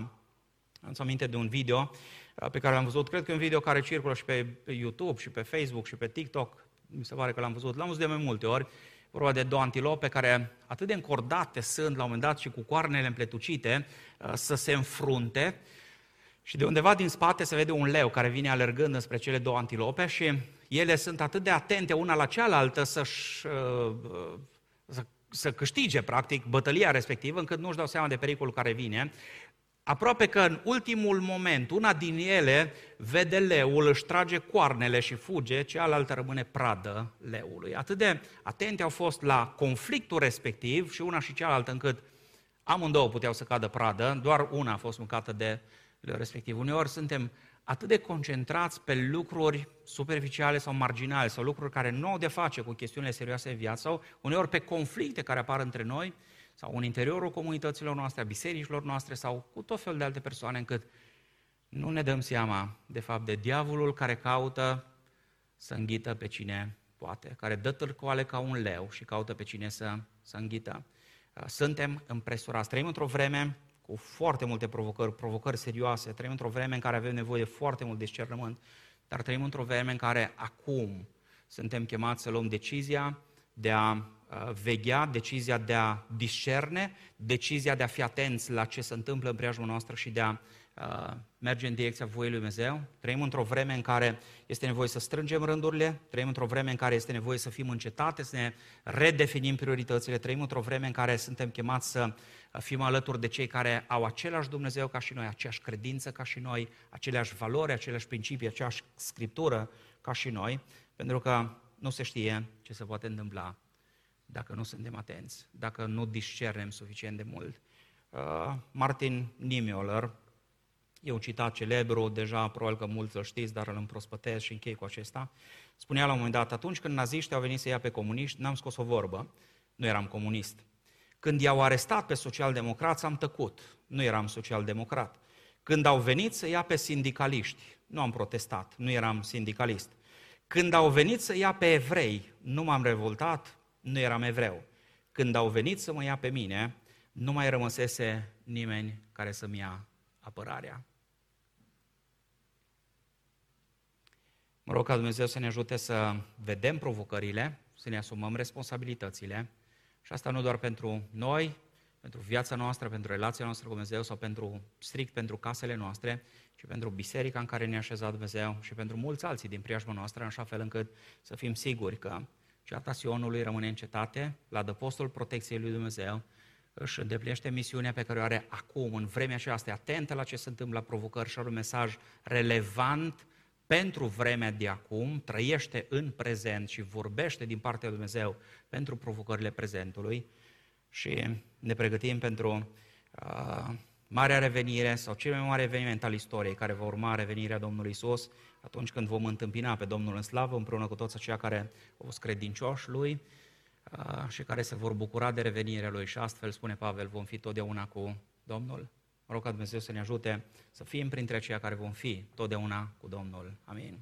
A: am aminte de un video uh, pe care l-am văzut, cred că e un video care circulă și pe YouTube, și pe Facebook, și pe TikTok, mi se pare că l-am văzut, l-am văzut de mai multe ori, vorba de două antilope care atât de încordate sunt la un moment dat și cu coarnele împletucite uh, să se înfrunte și de undeva din spate se vede un leu care vine alergând spre cele două antilope și ele sunt atât de atente una la cealaltă să-și, uh, să, să câștige, practic, bătălia respectivă, încât nu-și dau seama de pericolul care vine. Aproape că în ultimul moment, una din ele vede leul, își trage coarnele și fuge, cealaltă rămâne pradă leului. Atât de atente au fost la conflictul respectiv și una și cealaltă, încât amândouă puteau să cadă pradă, doar una a fost mâncată de respectiv. Uneori suntem atât de concentrați pe lucruri superficiale sau marginale sau lucruri care nu au de face cu chestiunile serioase de viață sau uneori pe conflicte care apar între noi sau în interiorul comunităților noastre, a bisericilor noastre sau cu tot fel de alte persoane încât nu ne dăm seama de fapt de diavolul care caută să înghită pe cine poate, care dă târcoale ca un leu și caută pe cine să, să înghită. Suntem împresurați. Trăim într-o vreme cu foarte multe provocări, provocări serioase. Trăim într-o vreme în care avem nevoie de foarte mult discernământ, dar trăim într-o vreme în care acum suntem chemați să luăm decizia de a uh, veghea, decizia de a discerne, decizia de a fi atenți la ce se întâmplă în preajma noastră și de a uh, merge în direcția voii lui Dumnezeu. Trăim într-o vreme în care este nevoie să strângem rândurile, trăim într-o vreme în care este nevoie să fim încetate, să ne redefinim prioritățile, trăim într-o vreme în care suntem chemați să fim alături de cei care au același Dumnezeu ca și noi, aceeași credință ca și noi, aceleași valori, aceleași principii, aceeași scriptură ca și noi, pentru că nu se știe ce se poate întâmpla dacă nu suntem atenți, dacă nu discernem suficient de mult. Uh, Martin Niemöller, e un citat celebru, deja probabil că mulți îl știți, dar îl împrospătez și închei cu acesta. Spunea la un moment dat, atunci când naziștii au venit să ia pe comuniști, n-am scos o vorbă, nu eram comunist. Când i-au arestat pe socialdemocrați, am tăcut, nu eram social-democrat. Când au venit să ia pe sindicaliști, nu am protestat, nu eram sindicalist. Când au venit să ia pe evrei, nu m-am revoltat, nu eram evreu. Când au venit să mă ia pe mine, nu mai rămăsese nimeni care să-mi ia apărarea. Mă rog ca Dumnezeu să ne ajute să vedem provocările, să ne asumăm responsabilitățile. Și asta nu doar pentru noi, pentru viața noastră, pentru relația noastră cu Dumnezeu sau pentru strict pentru casele noastre, ci pentru biserica în care ne-a așezat Dumnezeu și pentru mulți alții din preajma noastră, în așa fel încât să fim siguri că ceata Sionului rămâne în cetate, la adăpostul protecției lui Dumnezeu, își îndeplinește misiunea pe care o are acum, în vremea aceasta, atentă la ce se întâmplă la provocări și are un mesaj relevant pentru vremea de acum, trăiește în prezent și vorbește din partea lui Dumnezeu pentru provocările prezentului și ne pregătim pentru uh, marea revenire sau cel mai mare eveniment al istoriei care va urma revenirea Domnului Isus, atunci când vom întâmpina pe Domnul în slavă împreună cu toți aceia care au fost credincioși Lui uh, și care se vor bucura de revenirea Lui și astfel, spune Pavel, vom fi totdeauna cu Domnul. Mă rog ca Dumnezeu să ne ajute să fim printre aceia care vom fi totdeauna cu Domnul. Amin.